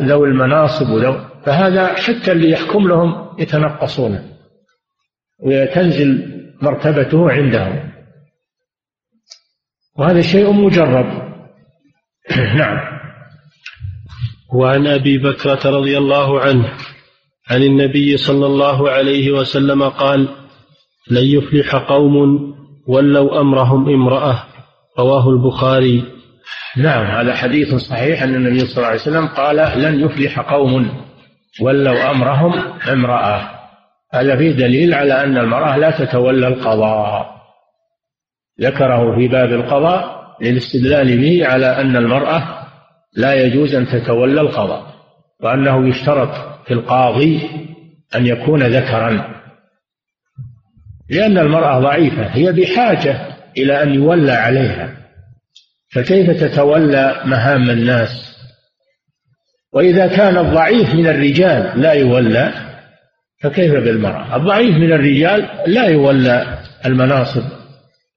ذوي المناصب وذو فهذا حتى اللي يحكم لهم يتنقصونه وتنزل مرتبته عندهم. وهذا شيء مجرب. نعم. وعن أبي بكرة رضي الله عنه عن النبي صلى الله عليه وسلم قال لن يفلح قوم ولوا أمرهم امرأة. رواه البخاري. نعم هذا حديث صحيح أن النبي صلى الله عليه وسلم قال لن يفلح قوم ولوا أمرهم امرأة. هذا فيه دليل على أن المرأة لا تتولى القضاء. ذكره في باب القضاء للاستدلال به على أن المرأة لا يجوز أن تتولى القضاء وأنه يشترط في القاضي أن يكون ذكرا. لأن المرأة ضعيفة هي بحاجة إلى أن يولى عليها. فكيف تتولى مهام الناس؟ وإذا كان الضعيف من الرجال لا يولى فكيف بالمرأة؟ الضعيف من الرجال لا يولى المناصب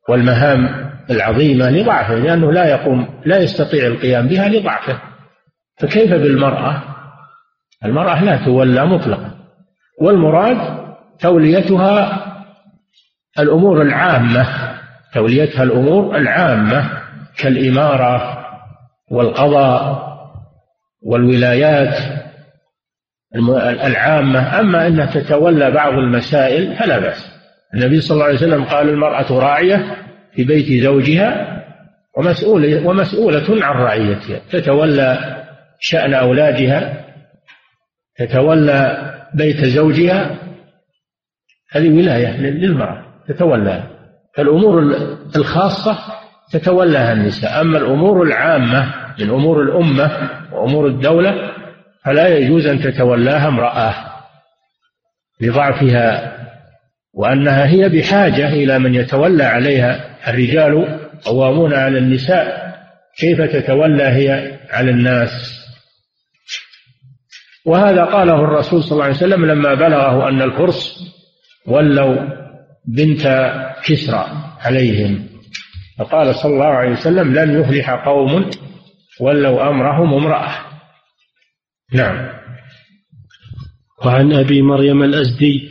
والمهام العظيمة لضعفه لأنه لا يقوم لا يستطيع القيام بها لضعفه. فكيف بالمرأة؟ المرأة لا تولى مطلقا. والمراد توليتها الأمور العامة توليتها الأمور العامة. كالإمارة والقضاء والولايات العامة. أما أنها تتولى بعض المسائل فلا بأس. النبي صلى الله عليه وسلم قال المرأة راعية في بيت زوجها ومسؤولة, ومسؤولة عن رعيتها. تتولى شأن أولادها تتولى بيت زوجها هذه ولاية للمرأة تتولى. فالأمور الخاصة تتولاها النساء. أما الأمور العامة من أمور الأمة وأمور الدولة فلا يجوز أن تتولاها امرأة لضعفها وأنها هي بحاجة إلى من يتولى عليها الرجال قوامون على النساء. كيف تتولى هي على الناس؟ وهذا قاله الرسول صلى الله عليه وسلم لما بلغه أن الفرس ولوا بنت كسرى عليهم. فقال صلى الله عليه وسلم لن يفلح قوم ولوا أمرهم امرأة. نعم. وعن أبي مريم الأزدي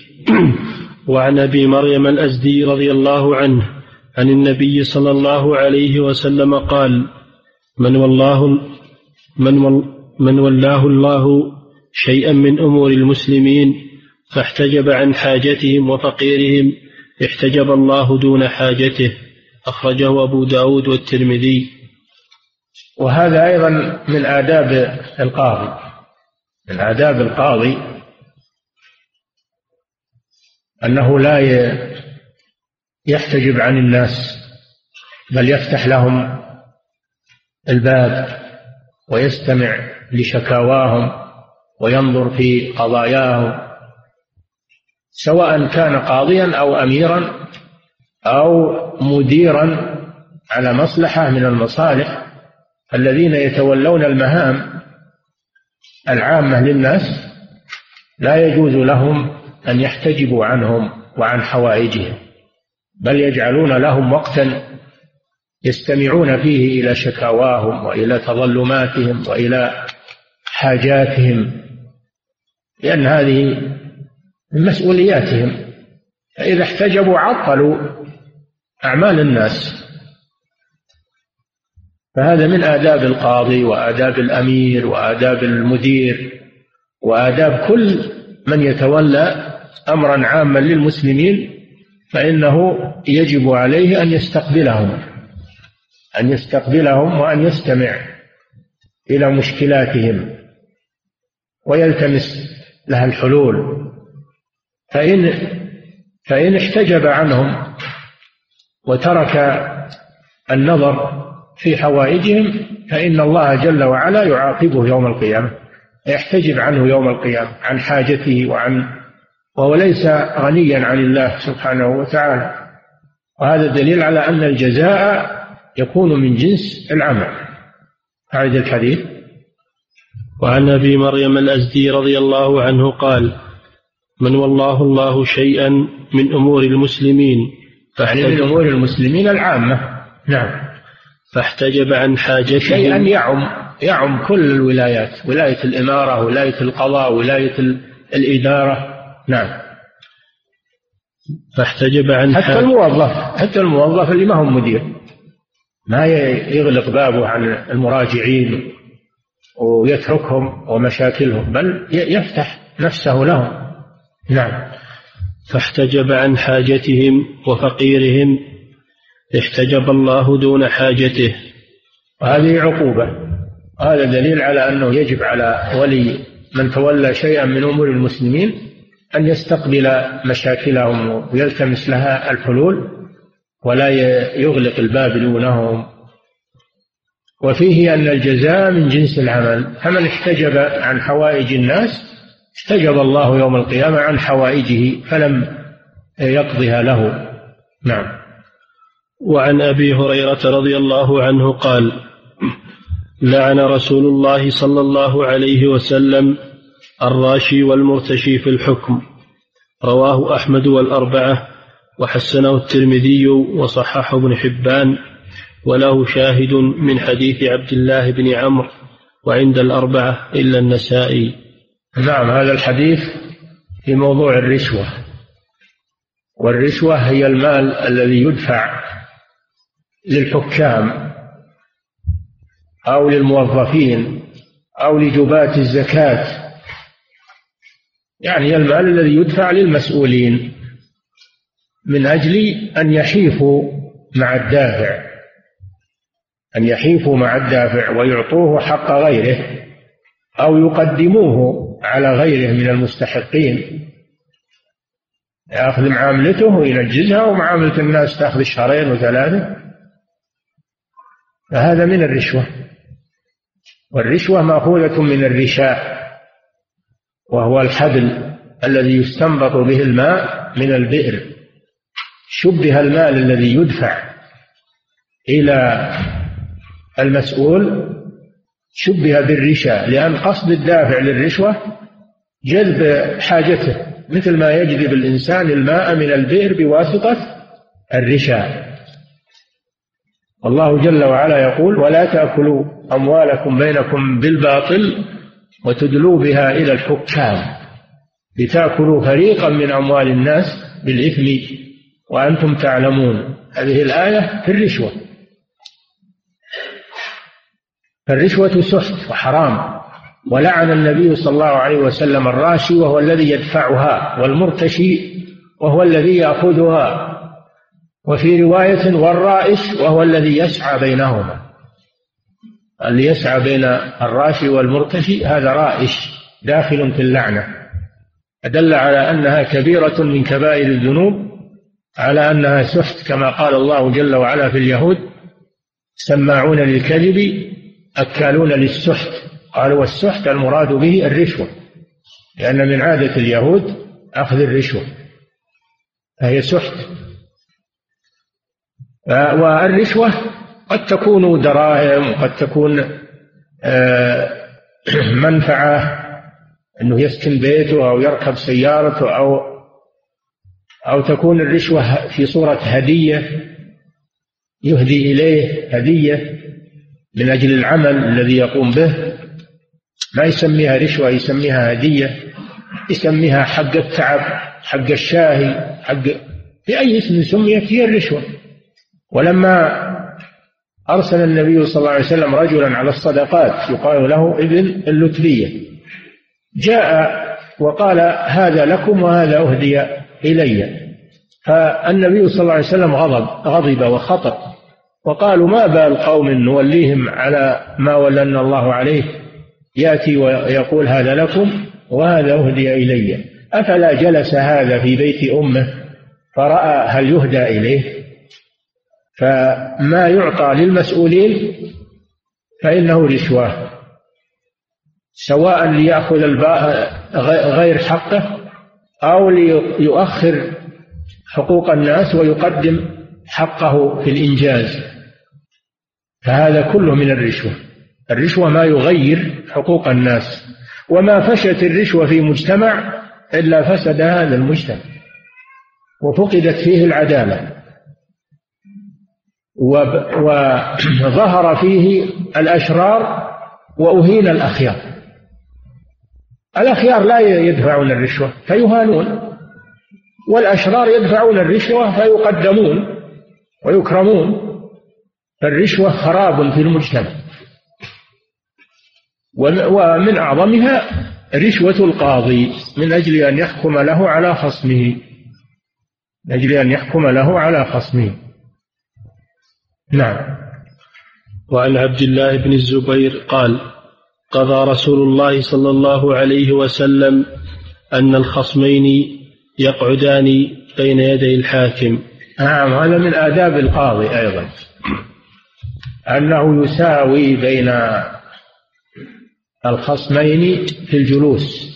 وعن أبي مريم الأزدي رضي الله عنه عن النبي صلى الله عليه وسلم قال من والله من, من ولاه الله شيئا من أمور المسلمين فاحتجب عن حاجتهم وفقيرهم احتجب الله دون حاجته. أخرجه أبو داود والترمذي. وهذا أيضا من آداب القاضي. من آداب القاضي أنه لا يحتجب عن الناس بل يفتح لهم الباب ويستمع لشكاواهم وينظر في قضاياهم سواء كان قاضيا أو اميرا أو مديرا على مصلحة من المصالح الذين يتولون المهام العامة للناس لا يجوز لهم أن يحتجبوا عنهم وعن حوائجهم بل يجعلون لهم وقتا يستمعون فيه إلى شكاواهم وإلى تظلماتهم وإلى حاجاتهم لأن هذه من مسؤولياتهم. فإذا احتجبوا عطلوا أعمال الناس. فهذا من آداب القاضي وآداب الأمير وآداب المدير وآداب كل من يتولى أمرا عاما للمسلمين فإنه يجب عليه أن يستقبلهم أن يستقبلهم وأن يستمع إلى مشكلاتهم ويلتمس لها الحلول. فإن فإن احتجب عنهم وترك النظر في حوائجهم فإن الله جل وعلا يعاقبه يوم القيامة يحتجب عنه يوم القيامة عن حاجته وعن وهو ليس غنيا عن الله سبحانه وتعالى. وهذا دليل على أن الجزاء يكون من جنس العمل. هذا الحديث. وعن أبي مريم الأزدي رضي الله عنه قال من والله الله شيئا من أمور المسلمين. يعني من أمور المسلمين العامة. نعم. فاحتجب عن حاجته. شيئا يعم يعم كل الولايات. ولاية الإمارة ولاية القضاء ولاية الإدارة. نعم. فاحتجب عن حتى الموظف حتى الموظف اللي ما هو مدير. ما يغلق بابه عن المراجعين ويتركهم ومشاكلهم بل يفتح نفسه لهم. نعم. فاحتجب عن حاجتهم وفقيرهم احتجب الله دون حاجته. وهذه عقوبة. هذا دليل على أنه يجب على ولي من تولى شيئا من أمور المسلمين أن يستقبل مشاكلهم ويلتمس لها الحلول ولا يغلق الباب دونهم. وفيه أن الجزاء من جنس العمل فمن احتجب عن حوائج الناس احتجب الله يوم القيامة عن حوائجه فلم يقضها له. نعم. وعن أبي هريرة رضي الله عنه قال لعن رسول الله صلى الله عليه وسلم الراشي والمرتشي في الحكم. رواه أحمد والأربعة وحسنه الترمذي وصححه ابن حبان وله شاهد من حديث عبد الله بن عمرو وعند الأربعة إلا النسائي. نعم هذا الحديث في موضوع الرشوة. والرشوة هي المال الذي يدفع للحكام أو للموظفين أو لجباة الزكاة. يعني المال الذي يدفع للمسؤولين من أجل أن يحيفوا مع الدافع أن يحيفوا مع الدافع ويعطوه حق غيره أو يقدموه على غيره من المستحقين. يأخذ معاملته وينجزها ومعاملة الناس تأخذ شهرين وثلاثة. فهذا من الرشوة. والرشوة مأخوذة من الرشاء وهو الحبل الذي يستنبط به الماء من البئر. شبه المال الذي يدفع إلى المسؤول شبه بالرشا لأن قصد الدافع للرشوة جلب حاجته مثل ما يجذب الإنسان الماء من البئر بواسطة الرشا. والله جل وعلا يقول ولا تأكلوا أموالكم بينكم بالباطل وتدلوا بها إلى الحكام لتأكلوا فريقا من أموال الناس بالإثم وأنتم تعلمون. هذه الآية في الرشوة. الرشوة سحت وحرام ولعن النبي صلى الله عليه وسلم الراشي وهو الذي يدفعها والمرتشي وهو الذي يأخذها وفي رواية والرائش وهو الذي يسعى بينهما. اللي يسعى بين الراشي والمرتشي هذا رائش داخل في اللعنة. أدل على أنها كبيرة من كبائر الذنوب على أنها سحت كما قال الله جل وعلا في اليهود سماعون للكذب أكالون للسحت. قالوا والسحت المراد به الرشوة لأن من عادة اليهود أخذ الرشوة فهي سحت. والرشوة قد تكون دراهم وقد تكون آه، منفعة أنه يسكن بيته أو يركب سيارته أو أو تكون الرشوة في صورة هدية يهدي إليه هدية. من أجل العمل الذي يقوم به ما يسميها رشوة يسميها هدية يسميها حق التعب حق الشاهي حق بأي اسم سميت هي الرشوة. ولما أرسل النبي صلى الله عليه وسلم رجلا على الصدقات يقال له ابن اللتبية جاء وقال هذا لكم وهذا أهدي إلي. فالنبي صلى الله عليه وسلم غضب غضب وخطر وقالوا ما بال قوم نوليهم على ما ولنا الله عليه؟ يأتي ويقول هذا لكم وهذا أهدي إلي. أفلا جلس هذا في بيت أمه فرأى هل يهدى إليه؟ فما يعطى للمسؤولين فإنه رشوة. سواء ليأخذ غير حقه أو ليؤخر حقوق الناس ويقدم حقه في الإنجاز. فهذا كله من الرشوة. الرشوة ما يغير حقوق الناس. وما فشت الرشوة في مجتمع إلا فسد هذا المجتمع وفقدت فيه العدالة. وظهر فيه الأشرار وأهين الأخيار. الأخيار لا يدفعون الرشوة فيهانون. والأشرار يدفعون الرشوة فيقدمون ويكرمون. فالرشوة خراب في المجتمع. ومن أعظمها رشوة القاضي من أجل أن يحكم له على خصمه. من أجل أن يحكم له على خصمه. نعم. وعن عبد الله بن الزبير قال قضى رسول الله صلى الله عليه وسلم أن الخصمين يقعدان بين يدي الحاكم. نعم هذا من آداب القاضي أيضا. أنه يساوي بين الخصمين في الجلوس.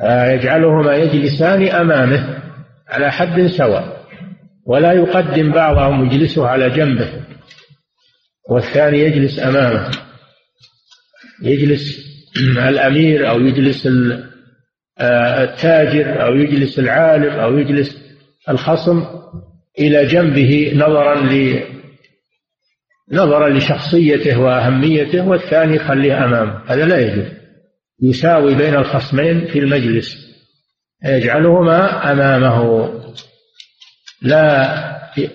آه، يجعلهما يجلسان أمامه على حد سواء ولا يقدم بعضهم يجلسه على جنبه والثاني يجلس أمامه. يجلس الأمير أو يجلس آه، التاجر أو يجلس العالم أو يجلس الخصم إلى جنبه نظرا نظرا لشخصيته وأهميته والثاني يخليه أمامه. هذا لا يجوز. يساوي بين الخصمين في المجلس. يجعلهما أمامه. لا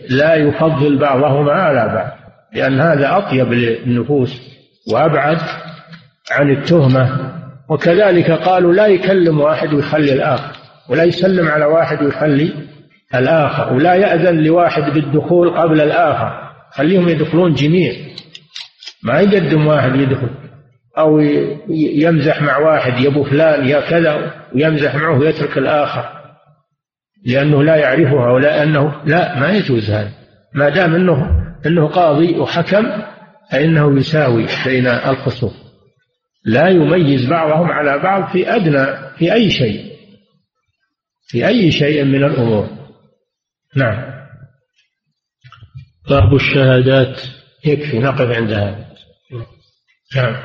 لا يفضل بعضهما على بعض لأن هذا أطيب للنفوس وأبعد عن التهمة. وكذلك قالوا لا يكلم واحد ويخلي الآخر ولا يسلم على واحد ويخلي الآخر ولا يأذن لواحد بالدخول قبل الآخر. خليهم يدخلون جميع. ما يقدم واحد يدخل. أو يمزح مع واحد يا أبو فلان يا كذا ويمزح معه ويترك الآخر. لأنه لا يعرفها ولا أنه لا ما يجوز هذا. ما دام أنه أنه قاضي وحكم فإنه يساوي بين الخصوم لا يميز بعضهم على بعض في أدنى في أي شيء. في أي شيء من الأمور. نعم. باب الشهادات يكفي نقف عند هذا. نعم.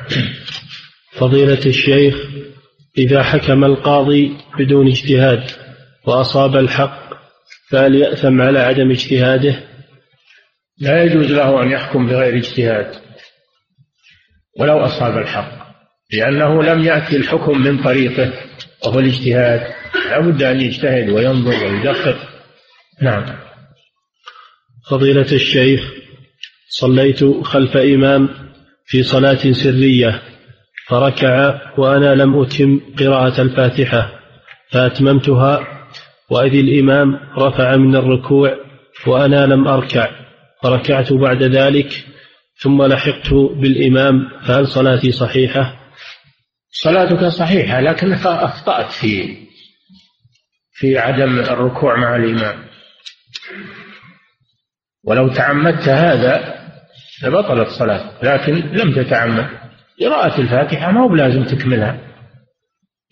فضيلة الشيخ إذا حكم القاضي بدون اجتهاد وأصاب الحق فهل يأثم على عدم اجتهاده؟ لا يجوز له أن يحكم بغير اجتهاد ولو أصاب الحق لأنه لم يأتي الحكم من طريقه وهو الاجتهاد. لا بد أن يجتهد وينظر ويدقق. نعم. فضيلة الشيخ صليت خلف إمام في صلاة سرية فركع وأنا لم أتم قراءة الفاتحة فأتممتها وإذ الإمام رفع من الركوع وأنا لم أركع فركعت بعد ذلك ثم لحقت بالإمام فهل صلاتي صحيحة؟ صلاتك صحيحة لكنك أخطأت في في عدم الركوع مع الإمام ولو تعمدت هذا لبطلت صلاة لكن لم تتعمد. قراءة الفاتحة ما هو بلازم تكملها.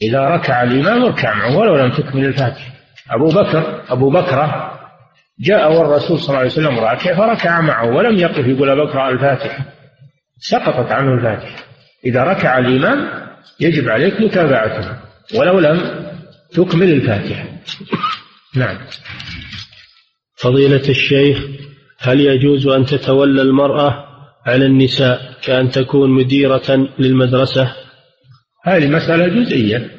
إذا ركع الإمام اركع معه ولو لم تكمل الفاتحة. أبو بكر أبو بكرة جاء والرسول صلى الله عليه وسلم راكع فركع معه ولم يقف يقول بقرأ الفاتحة. سقطت عنه الفاتحة. إذا ركع الإمام يجب عليك متابعته ولو لم تكمل الفاتحة. نعم. فضيلة الشيخ هل يجوز أن تتولى المرأة على النساء كأن تكون مديرة للمدرسة؟ هذه مسألة جزئية.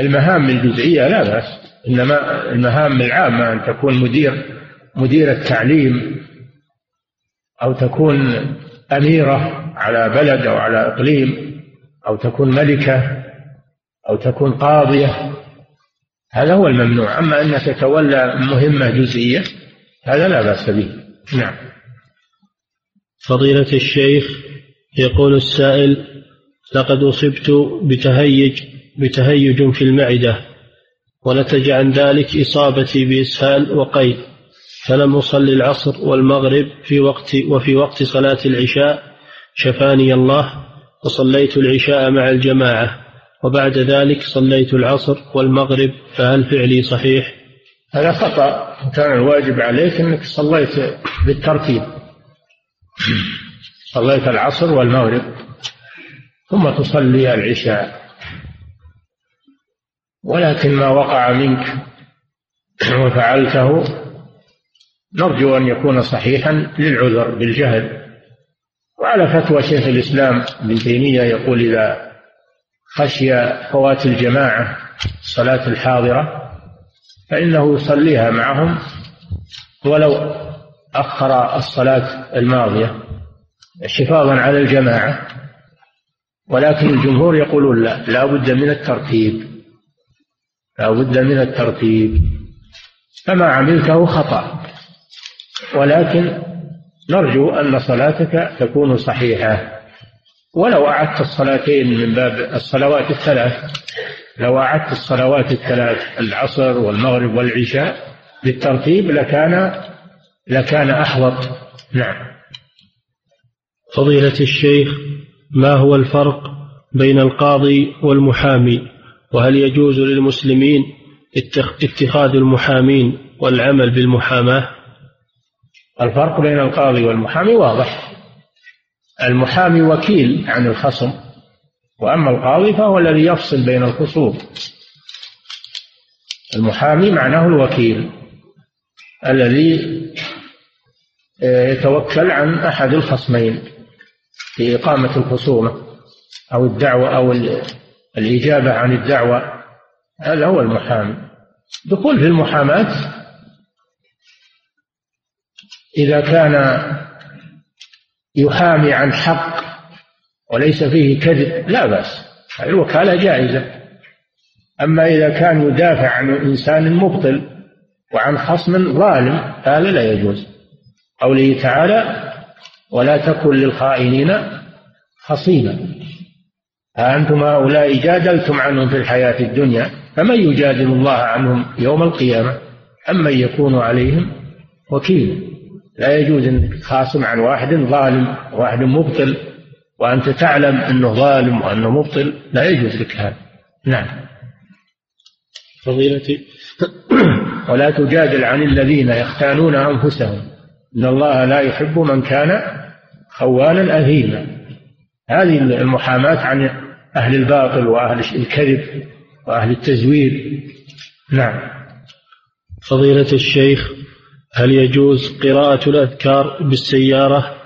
المهام الجزئية لا بأس. إنما المهام العامة أن تكون مدير مدير التعليم أو تكون أميرة على بلد أو على إقليم أو تكون ملكة أو تكون قاضية. هذا هو الممنوع. أما أن تتولى مهمة جزئية هذا لا بأس به. نعم فضيلة الشيخ يقول السائل لقد أصبت بتهيج بتهيج في المعدة ونتج عن ذلك إصابتي بإسهال وقيد فلم أصلي العصر والمغرب في وقت وفي وقت صلاة العشاء شفاني الله وصليت العشاء مع الجماعة وبعد ذلك صليت العصر والمغرب فهل فعلي صحيح؟ هذا خطأ كان الواجب عليك أنك صليت بالترتيب. صليت العصر والمغرب ثم تصلي العشاء. ولكن ما وقع منك وفعلته نرجو أن يكون صحيحا للعذر بالجهل. وعلى فتوى شيخ الإسلام ابن تيمية يقول إذا خشي فوات الجماعة الصلاة الحاضرة فإنه يصليها معهم ولو أخر الصلاة الماضية حفاظا على الجماعة ولكن الجمهور يقولون لا لا بد من الترتيب لا بد من الترتيب. فما عملته خطأ ولكن نرجو أن صلاتك تكون صحيحة. ولو أعدت الصلاتين من باب الصلوات الثلاث لو أعدت الصلوات الثلاث العصر والمغرب والعشاء بالترتيب لكان لكان أحوط. نعم. فضيلة الشيخ ما هو الفرق بين القاضي والمحامي؟ وهل يجوز للمسلمين اتخاذ المحامين والعمل بالمحاماة؟ الفرق بين القاضي والمحامي واضح. المحامي وكيل عن الخصم وأما القاضي فهو الذي يفصل بين الخصوم المحامي معناه الوكيل الذي آه، يتوكل عن أحد الخصمين في إقامة الخصومة أو الدعوة أو الإجابة عن الدعوة. هذا هو المحامي. دخول في المحاماة إذا كان يحامي عن حق وليس فيه كذب لا بأس. الوكالة جائزة. أما إذا كان يدافع عن إنسان مبطل وعن خصم ظالم هذا لا يجوز. قوله تعالى ولا تكن للخائنين خصيما أنتم هؤلاء جادلتم عنهم في الحياة الدنيا؟ فمن يجادل الله عنهم يوم القيامة أمن يكون عليهم وكيل لا يجوز أنك تخاصم عن واحد ظالم واحد مبطل وأنت تعلم أنه ظالم وأنه مبطل. لا يجوز لك هذا. نعم. فضيلتي. ولا تجادل عن الذين يختانون أنفسهم. إن الله لا يحب من كان خوانا أثيما. هذه المحاماة عن أهل الباطل وأهل الكذب وأهل التزوير. نعم. فضيلة الشيخ هل يجوز قراءة الأذكار بالسيارة؟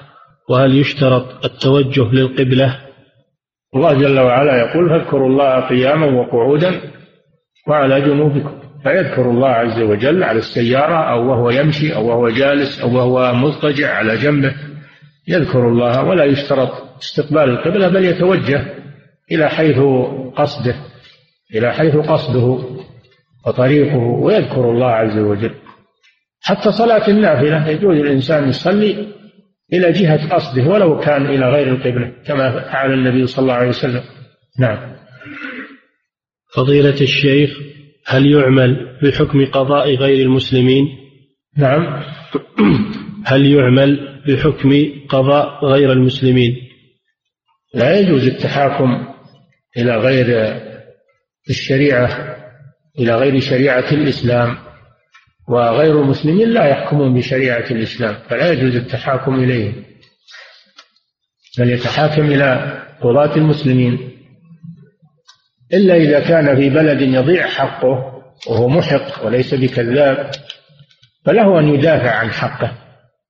وهل يشترط التوجه للقبلة؟ الله جل وعلا يقول فاذكروا الله قياما وقعودا وعلى جنوبكم فيذكر الله عز وجل على السيارة أو وهو يمشي أو وهو جالس أو وهو مضطجع على جنبه. يذكر الله ولا يشترط استقبال القبلة بل يتوجه إلى حيث قصده إلى حيث قصده وطريقه ويذكر الله عز وجل. حتى صلاة النافلة يجوز الإنسان يصلي إلى جهة قصده ولو كان إلى غير القبلة كما فعل النبي صلى الله عليه وسلم. نعم. فضيلة الشيخ هل يعمل بحكم قضاء غير المسلمين؟ نعم. هل يعمل بحكم قضاء غير المسلمين؟ لا يجوز التحاكم إلى غير الشريعة إلى غير شريعة الإسلام. وغير المسلمين لا يحكمون بشريعة الإسلام فلا يجوز التحاكم إليهم. بل يتحاكم إلى قضاة المسلمين. إلا إذا كان في بلد يضيع حقه وهو محق وليس بكذاب فله أن يدافع عن حقه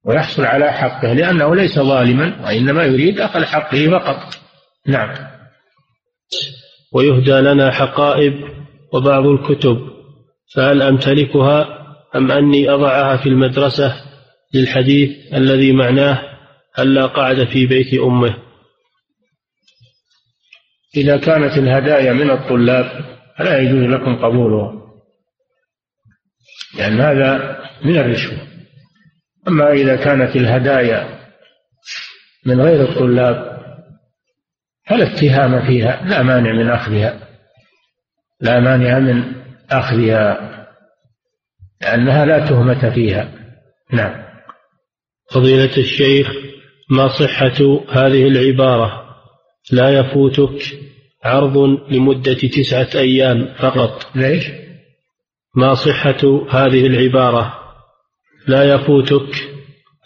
ويحصل على حقه لأنه ليس ظالما وإنما يريد أخذ حقه فقط. نعم. ويهدى لنا حقائب وبعض الكتب فهل أمتلكها؟ أم أني أضعها في المدرسة للحديث الذي معناه ألا قعد في بيت أمه. إذا كانت الهدايا من الطلاب فلا يجوز لكم قبولها لأن هذا من الرشوة. أما إذا كانت الهدايا من غير الطلاب فلا اتهام فيها لا مانع من أخذها لا مانع من أخذها. لأنها لا تهمة فيها. نعم. فضيلة الشيخ ما صحة هذه العبارة؟ لا يفوتك عرض لمدة تسعة أيام فقط. ليش؟ ما صحة هذه العبارة؟ لا يفوتك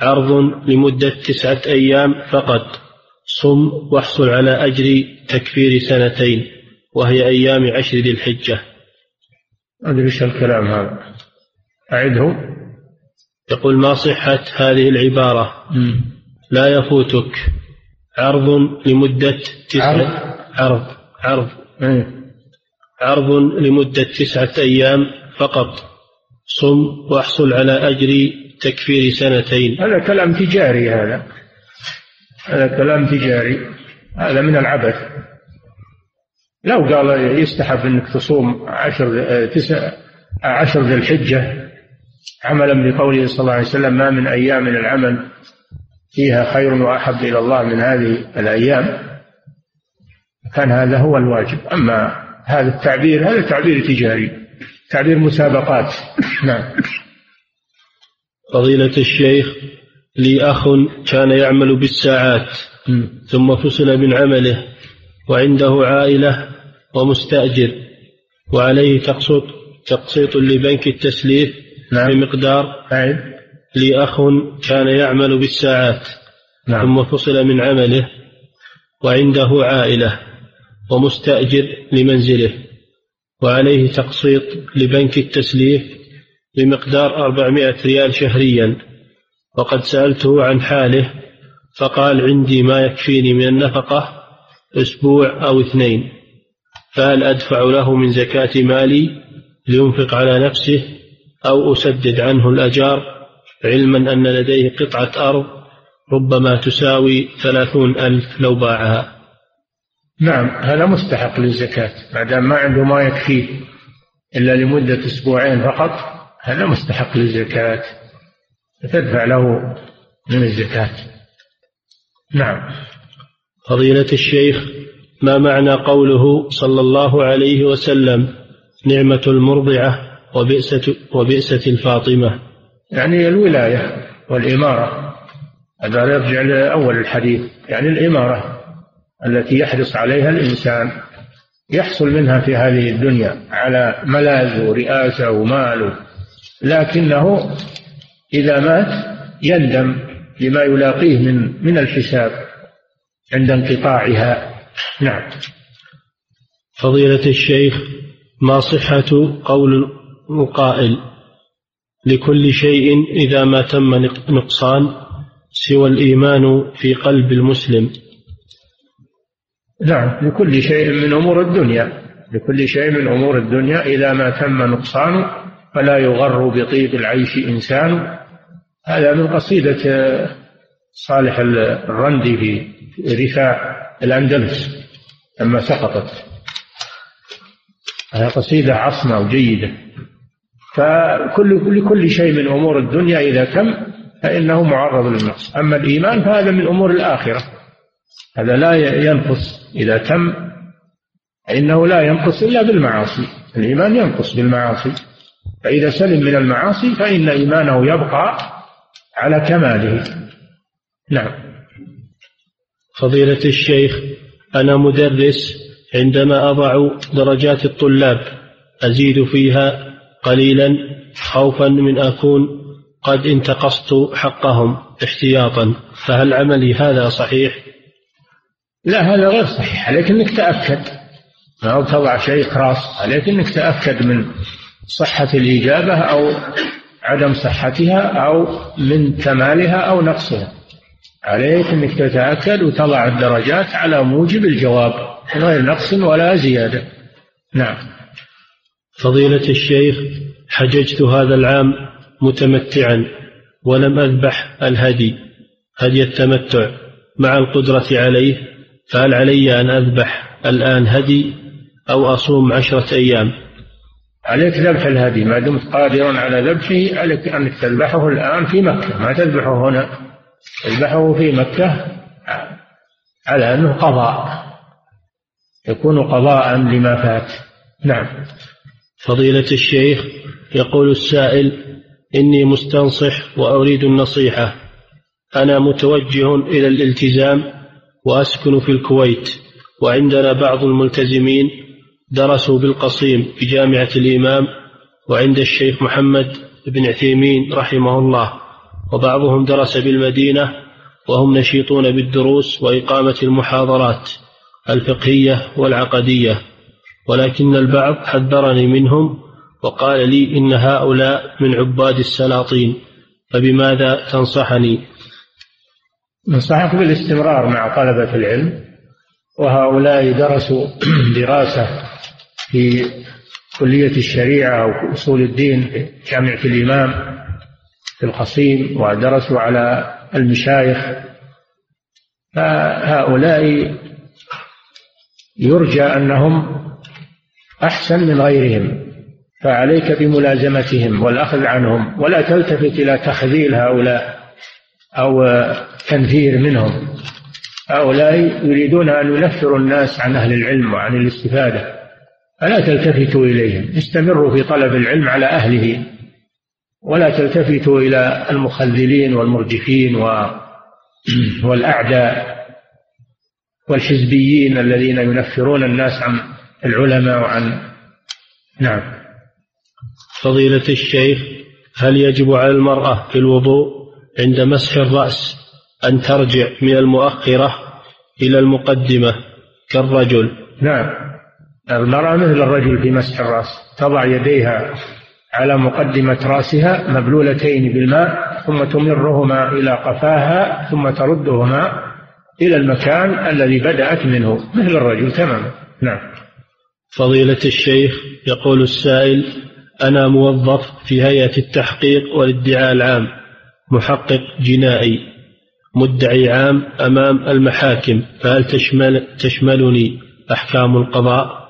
عرض لمدة تسعة أيام فقط. صم واحصل على أجر تكفير سنتين وهي أيام عشر ذي الحجة. أدري الكلام هذا. أعده يقول ما صحة هذه العبارة؟ لا يفوتك. عرض لمدة تسعة عرض. عرض. إيه. عرض لمدة تسعة أيام فقط. صم واحصل على أجر تكفير سنتين. هذا كلام تجاري هذا. هذا كلام تجاري. هذا من العبث. لو قال يستحب إنك تصوم عشر تسع عشر ذي الحجة عملا بقوله صلى الله عليه وسلم ما من أيام من العمل فيها خير وأحب إلى الله من هذه الأيام. كان هذا هو الواجب. أما هذا التعبير هذا تعبير تجاري تعبير مسابقات. نعم. فضيلة الشيخ لي أخ كان يعمل بالساعات ثم فصل من عمله وعنده عائلة ومستأجر وعليه تقسيط تقسيط لبنك التسليف نعم. بمقدار أعد لي أخ كان يعمل بالساعات نعم. ثم فصل من عمله وعنده عائلة ومستأجر لمنزله وعليه تقسيط لبنك التسليف بمقدار أربعمائة ريال شهريا وقد سألته عن حاله فقال عندي ما يكفيني من النفقة أسبوع أو اثنين فهل أدفع له من زكاة مالي لينفق على نفسه أو أسدد عنه الأجار علما أن لديه قطعة أرض ربما تساوي ثلاثون ألف لو باعها. نعم هذا مستحق للزكاة ما دام ما عنده ما يكفيه إلا لمدة أسبوعين فقط هذا مستحق للزكاة تدفع له من الزكاة. نعم. فضيلة الشيخ ما معنى قوله صلى الله عليه وسلم نعمة المرضعة وبئسة, وبئسة الفاطمة. يعني الولاية والإمارة. هذا يرجع لأول الحديث. يعني الإمارة التي يحرص عليها الإنسان. يحصل منها في هذه الدنيا على ملاذ ورئاسة ومال لكنه إذا مات يندم لما يلاقيه من من الحساب عند انقطاعها. نعم. فضيلة الشيخ ما صحة قول القائل لكل شيء إذا ما تم نقصان سوى الإيمان في قلب المسلم. نعم لكل شيء من أمور الدنيا. لكل شيء من أمور الدنيا إذا ما تم نقصان فلا يغر بطيب العيش إنسان. هذا من قصيدة صالح الرندي في رفاع الأندلس لما سقطت. هذه قصيدة عصمة وجيدة. فكل لكل شيء من أمور الدنيا إذا تم فإنه معرض للنقص. أما الإيمان فهذا من أمور الآخرة. هذا لا ينقص. إذا تم فإنه لا ينقص إلا بالمعاصي. الإيمان ينقص بالمعاصي. فإذا سلم من المعاصي فإن إيمانه يبقى على كماله. نعم. فضيلة الشيخ أنا مدرس عندما أضع درجات الطلاب أزيد فيها قليلا خوفا من أكون قد انتقصت حقهم احتياطا. فهل عملي هذا صحيح؟ لا هذا غير صحيح عليك انك تأكد أو تضع شيء خاص عليك انك تأكد من صحة الإجابة أو عدم صحتها أو من كمالها أو نقصها. عليك أنك تتأكد وتضع الدرجات على موجب الجواب غير نقص ولا زيادة. نعم. فضيلة الشيخ حججت هذا العام متمتعا ولم أذبح الهدي هدي التمتع مع القدرة عليه فهل علي أن أذبح الآن هدي أو أصوم عشرة أيام؟ عليك ذبح الهدي ما دمت قادرا على ذبحه عليك أنك تذبحه الآن في مكة. ما تذبحه هنا؟ تذبحه في مكة على أنه قضاء يكون قضاء لما فات. نعم. فضيلة الشيخ يقول السائل إني مستنصح وأريد النصيحة. أنا متوجه إلى الالتزام وأسكن في الكويت وعندنا بعض الملتزمين درسوا بالقصيم في جامعة الإمام وعند الشيخ محمد بن عثيمين رحمه الله وبعضهم درس بالمدينة وهم نشيطون بالدروس وإقامة المحاضرات الفقهية والعقدية. ولكن البعض حذرني منهم وقال لي إن هؤلاء من عباد السلاطين فبماذا تنصحني؟ ننصحك بالاستمرار مع طلبة العلم وهؤلاء درسوا دراسة في كلية الشريعة أو أصول الدين في جامعة الإمام في القصيم ودرسوا على المشايخ. فهؤلاء يرجى أنهم أحسن من غيرهم فعليك بملازمتهم والأخذ عنهم ولا تلتفت إلى تخذيل هؤلاء أو تنفير منهم. هؤلاء يريدون أن ينفروا الناس عن أهل العلم وعن الاستفادة. فلا تلتفتوا إليهم استمروا في طلب العلم على أهله. ولا تلتفتوا إلى المخذلين والمرجفين والأعداء والحزبيين الذين ينفرون الناس عن العلماء وعن نعم. فضيلة الشيخ هل يجب على المرأة في الوضوء عند مسح الرأس أن ترجع من المؤخرة إلى المقدمة كالرجل؟ نعم. المرأة مثل الرجل في مسح الرأس. تضع يديها على مقدمة رأسها مبلولتين بالماء ثم تمرهما إلى قفاها ثم تردهما إلى المكان الذي بدأت منه. مثل الرجل تماما. نعم. فضيلة الشيخ يقول السائل أنا موظف في هيئة التحقيق والادعاء العام محقق جنائي مدعي عام أمام المحاكم فهل تشمل تشملني أحكام القضاء؟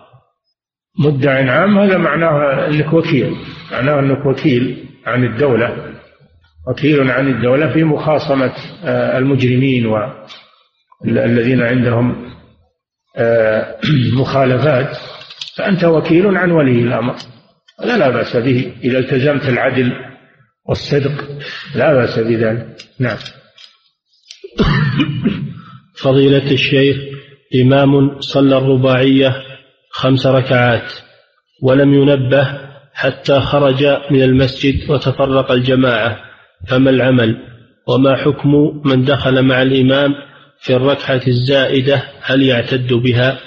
مدعي عام هذا معناه أنك وكيل معناه أنك وكيل عن الدولة وكيل عن الدولة في مخاصمة آه، المجرمين الذين عندهم آه، مخالفات. فأنت وكيل عن ولي الأمر. هذا لا بأس به. إذا التزمت العدل والصدق لا بأس بذلك. نعم. فضيلة الشيخ إمام صلى الرباعية خمس ركعات ولم ينبه حتى خرج من المسجد وتفرق الجماعة فما العمل؟ وما حكم من دخل مع الإمام في الركعة الزائدة؟ هل يعتد بها؟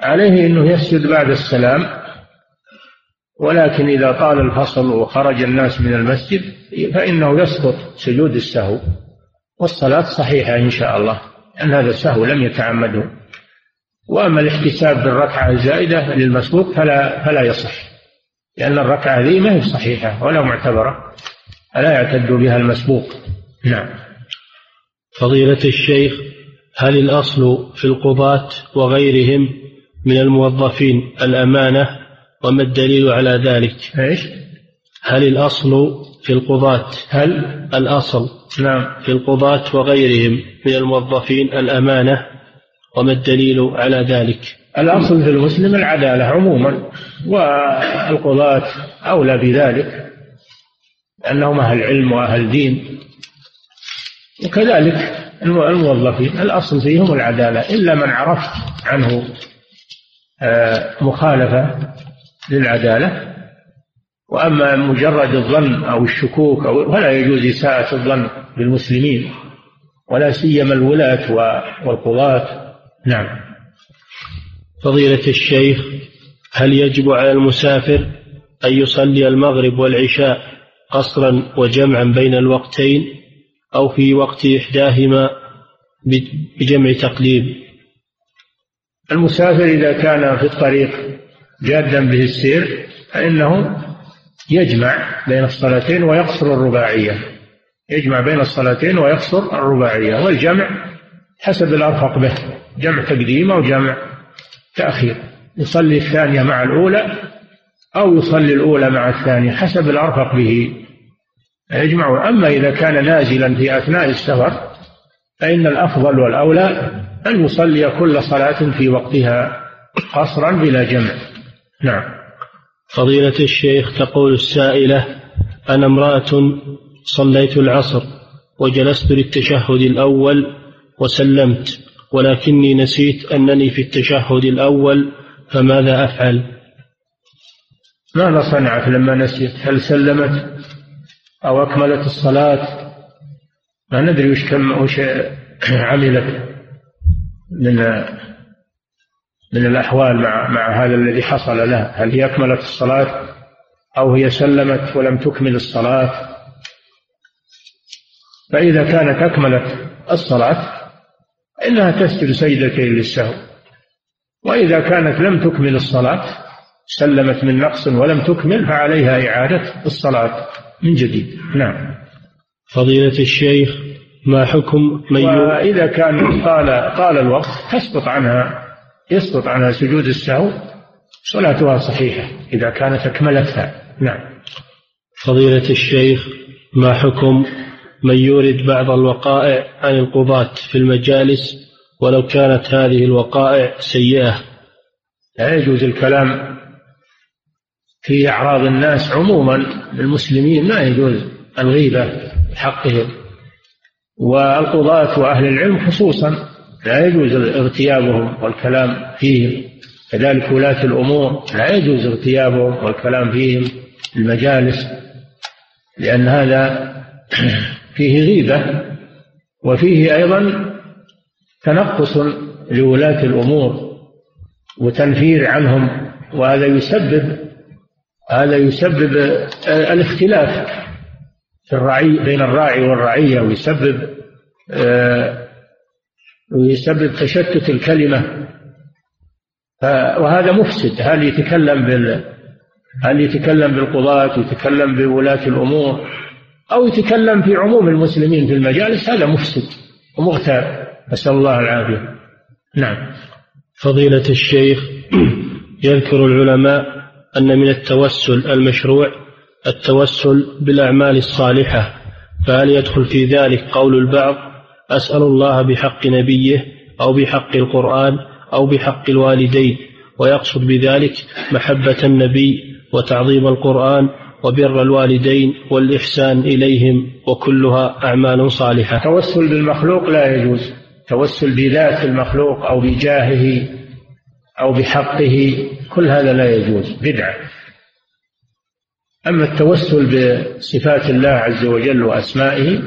عليه أنه يسجد بعد السلام ولكن إذا طال الفصل وخرج الناس من المسجد فإنه يسقط سجود السهو. والصلاة صحيحة إن شاء الله أن هذا السهو لم يتعمده وأما الاحتساب بالركعة الزائدة للمسبوق فلا فلا يصح لأن الركعة ذي ما هي صحيحة ولا معتبرة فلا يعتد بها المسبوق. نعم. فضيلة الشيخ هل الأصل في القضاة وغيرهم من الموظفين الأمانة وما الدليل على ذلك؟ إيش؟ هل الأصل في القضاة؟ هل؟ الأصل نعم. في القضاة وغيرهم من الموظفين الأمانة وما الدليل على ذلك؟ الأصل في المسلم العدالة عموما والقضاة أولى بذلك لأنهم أهل علم وأهل دين. وكذلك الموظفين الأصل فيهم العدالة إلا من عرفت عنه مخالفة للعدالة. وأما مجرد الظن أو الشكوك أو فلا يجوز إساءة الظن بالمسلمين ولا سيما الولاة والقضاة. نعم. فضيلة الشيخ هل يجب على المسافر أن يصلي المغرب والعشاء قصرا وجمعا بين الوقتين أو في وقت إحداهما بجمع تقليب؟ المسافر إذا كان في الطريق جادا به السير فإنه يجمع بين الصلاتين ويقصر الرباعية. يجمع بين الصلاتين ويقصر الرباعية والجمع حسب الأرفق به جمع تقديم أو جمع تأخير. يصلي الثانية مع الأولى أو يصلي الأولى مع الثانية حسب الأرفق به. يجمع. أما إذا كان نازلا في أثناء السفر فإن الأفضل والأولى أن يصلي كل صلاة في وقتها قصرا بلا جمع. نعم. فضيلة الشيخ تقول السائلة أنا امرأة صليت العصر وجلست للتشهد الأول وسلمت ولكني نسيت أنني في التشهد الأول فماذا أفعل؟ ماذا صنعت لما نسيت؟ هل سلمت أو أكملت الصلاة؟ ما ندري وش كم وش عملت من من الأحوال مع مع هذا الذي حصل لها. هل هي أكملت الصلاة أو هي سلمت ولم تكمل الصلاة؟ فإذا كانت أكملت الصلاة إنها تسجد سجدتين للسهو. وإذا كانت لم تكمل الصلاة سلمت من نقص ولم تكمل فعليها إعادة الصلاة من جديد. نعم. فضيلة الشيخ ما حكم من وإذا كان طال طال الوقت تسقط عنها يسقط عنها سجود السهو صلاتها صحيحة إذا كانت أكملتها. نعم. فضيلة الشيخ ما حكم من يورد بعض الوقائع عن القضاة في المجالس ولو كانت هذه الوقائع سيئة؟ لا يجوز الكلام في أعراض الناس عموما المسلمين ما يجوز الغيبة. حقهم. والقضاة وأهل العلم خصوصا لا يجوز اغتيابهم والكلام فيهم. كذلك ولاة الأمور لا يجوز اغتيابهم والكلام فيهم في المجالس لأن هذا فيه غيبة وفيه أيضا تنقص لولاة الأمور وتنفير عنهم وهذا يسبب هذا يسبب الاختلاف. في الرعي بين الراعي والرعية ويسبب آه، ويسبب تشتت الكلمة. وهذا مفسد. هل يتكلم بال هل يتكلم بالقضاة يتكلم بولاة الأمور أو يتكلم في عموم المسلمين في المجالس؟ هذا مفسد ومغتاب. نسأل الله العافية. نعم. فضيلة الشيخ يذكر العلماء أن من التوسل المشروع التوسل بالأعمال الصالحة فهل يدخل في ذلك قول البعض أسأل الله بحق نبيه أو بحق القرآن أو بحق الوالدين؟ ويقصد بذلك محبة النبي وتعظيم القرآن وبر الوالدين والإحسان إليهم وكلها أعمال صالحة. التوسل بالمخلوق لا يجوز. توسل بذات المخلوق أو بجاهه أو بحقه كل هذا لا يجوز. بدعة. أما التوسل بصفات الله عز وجل وأسمائه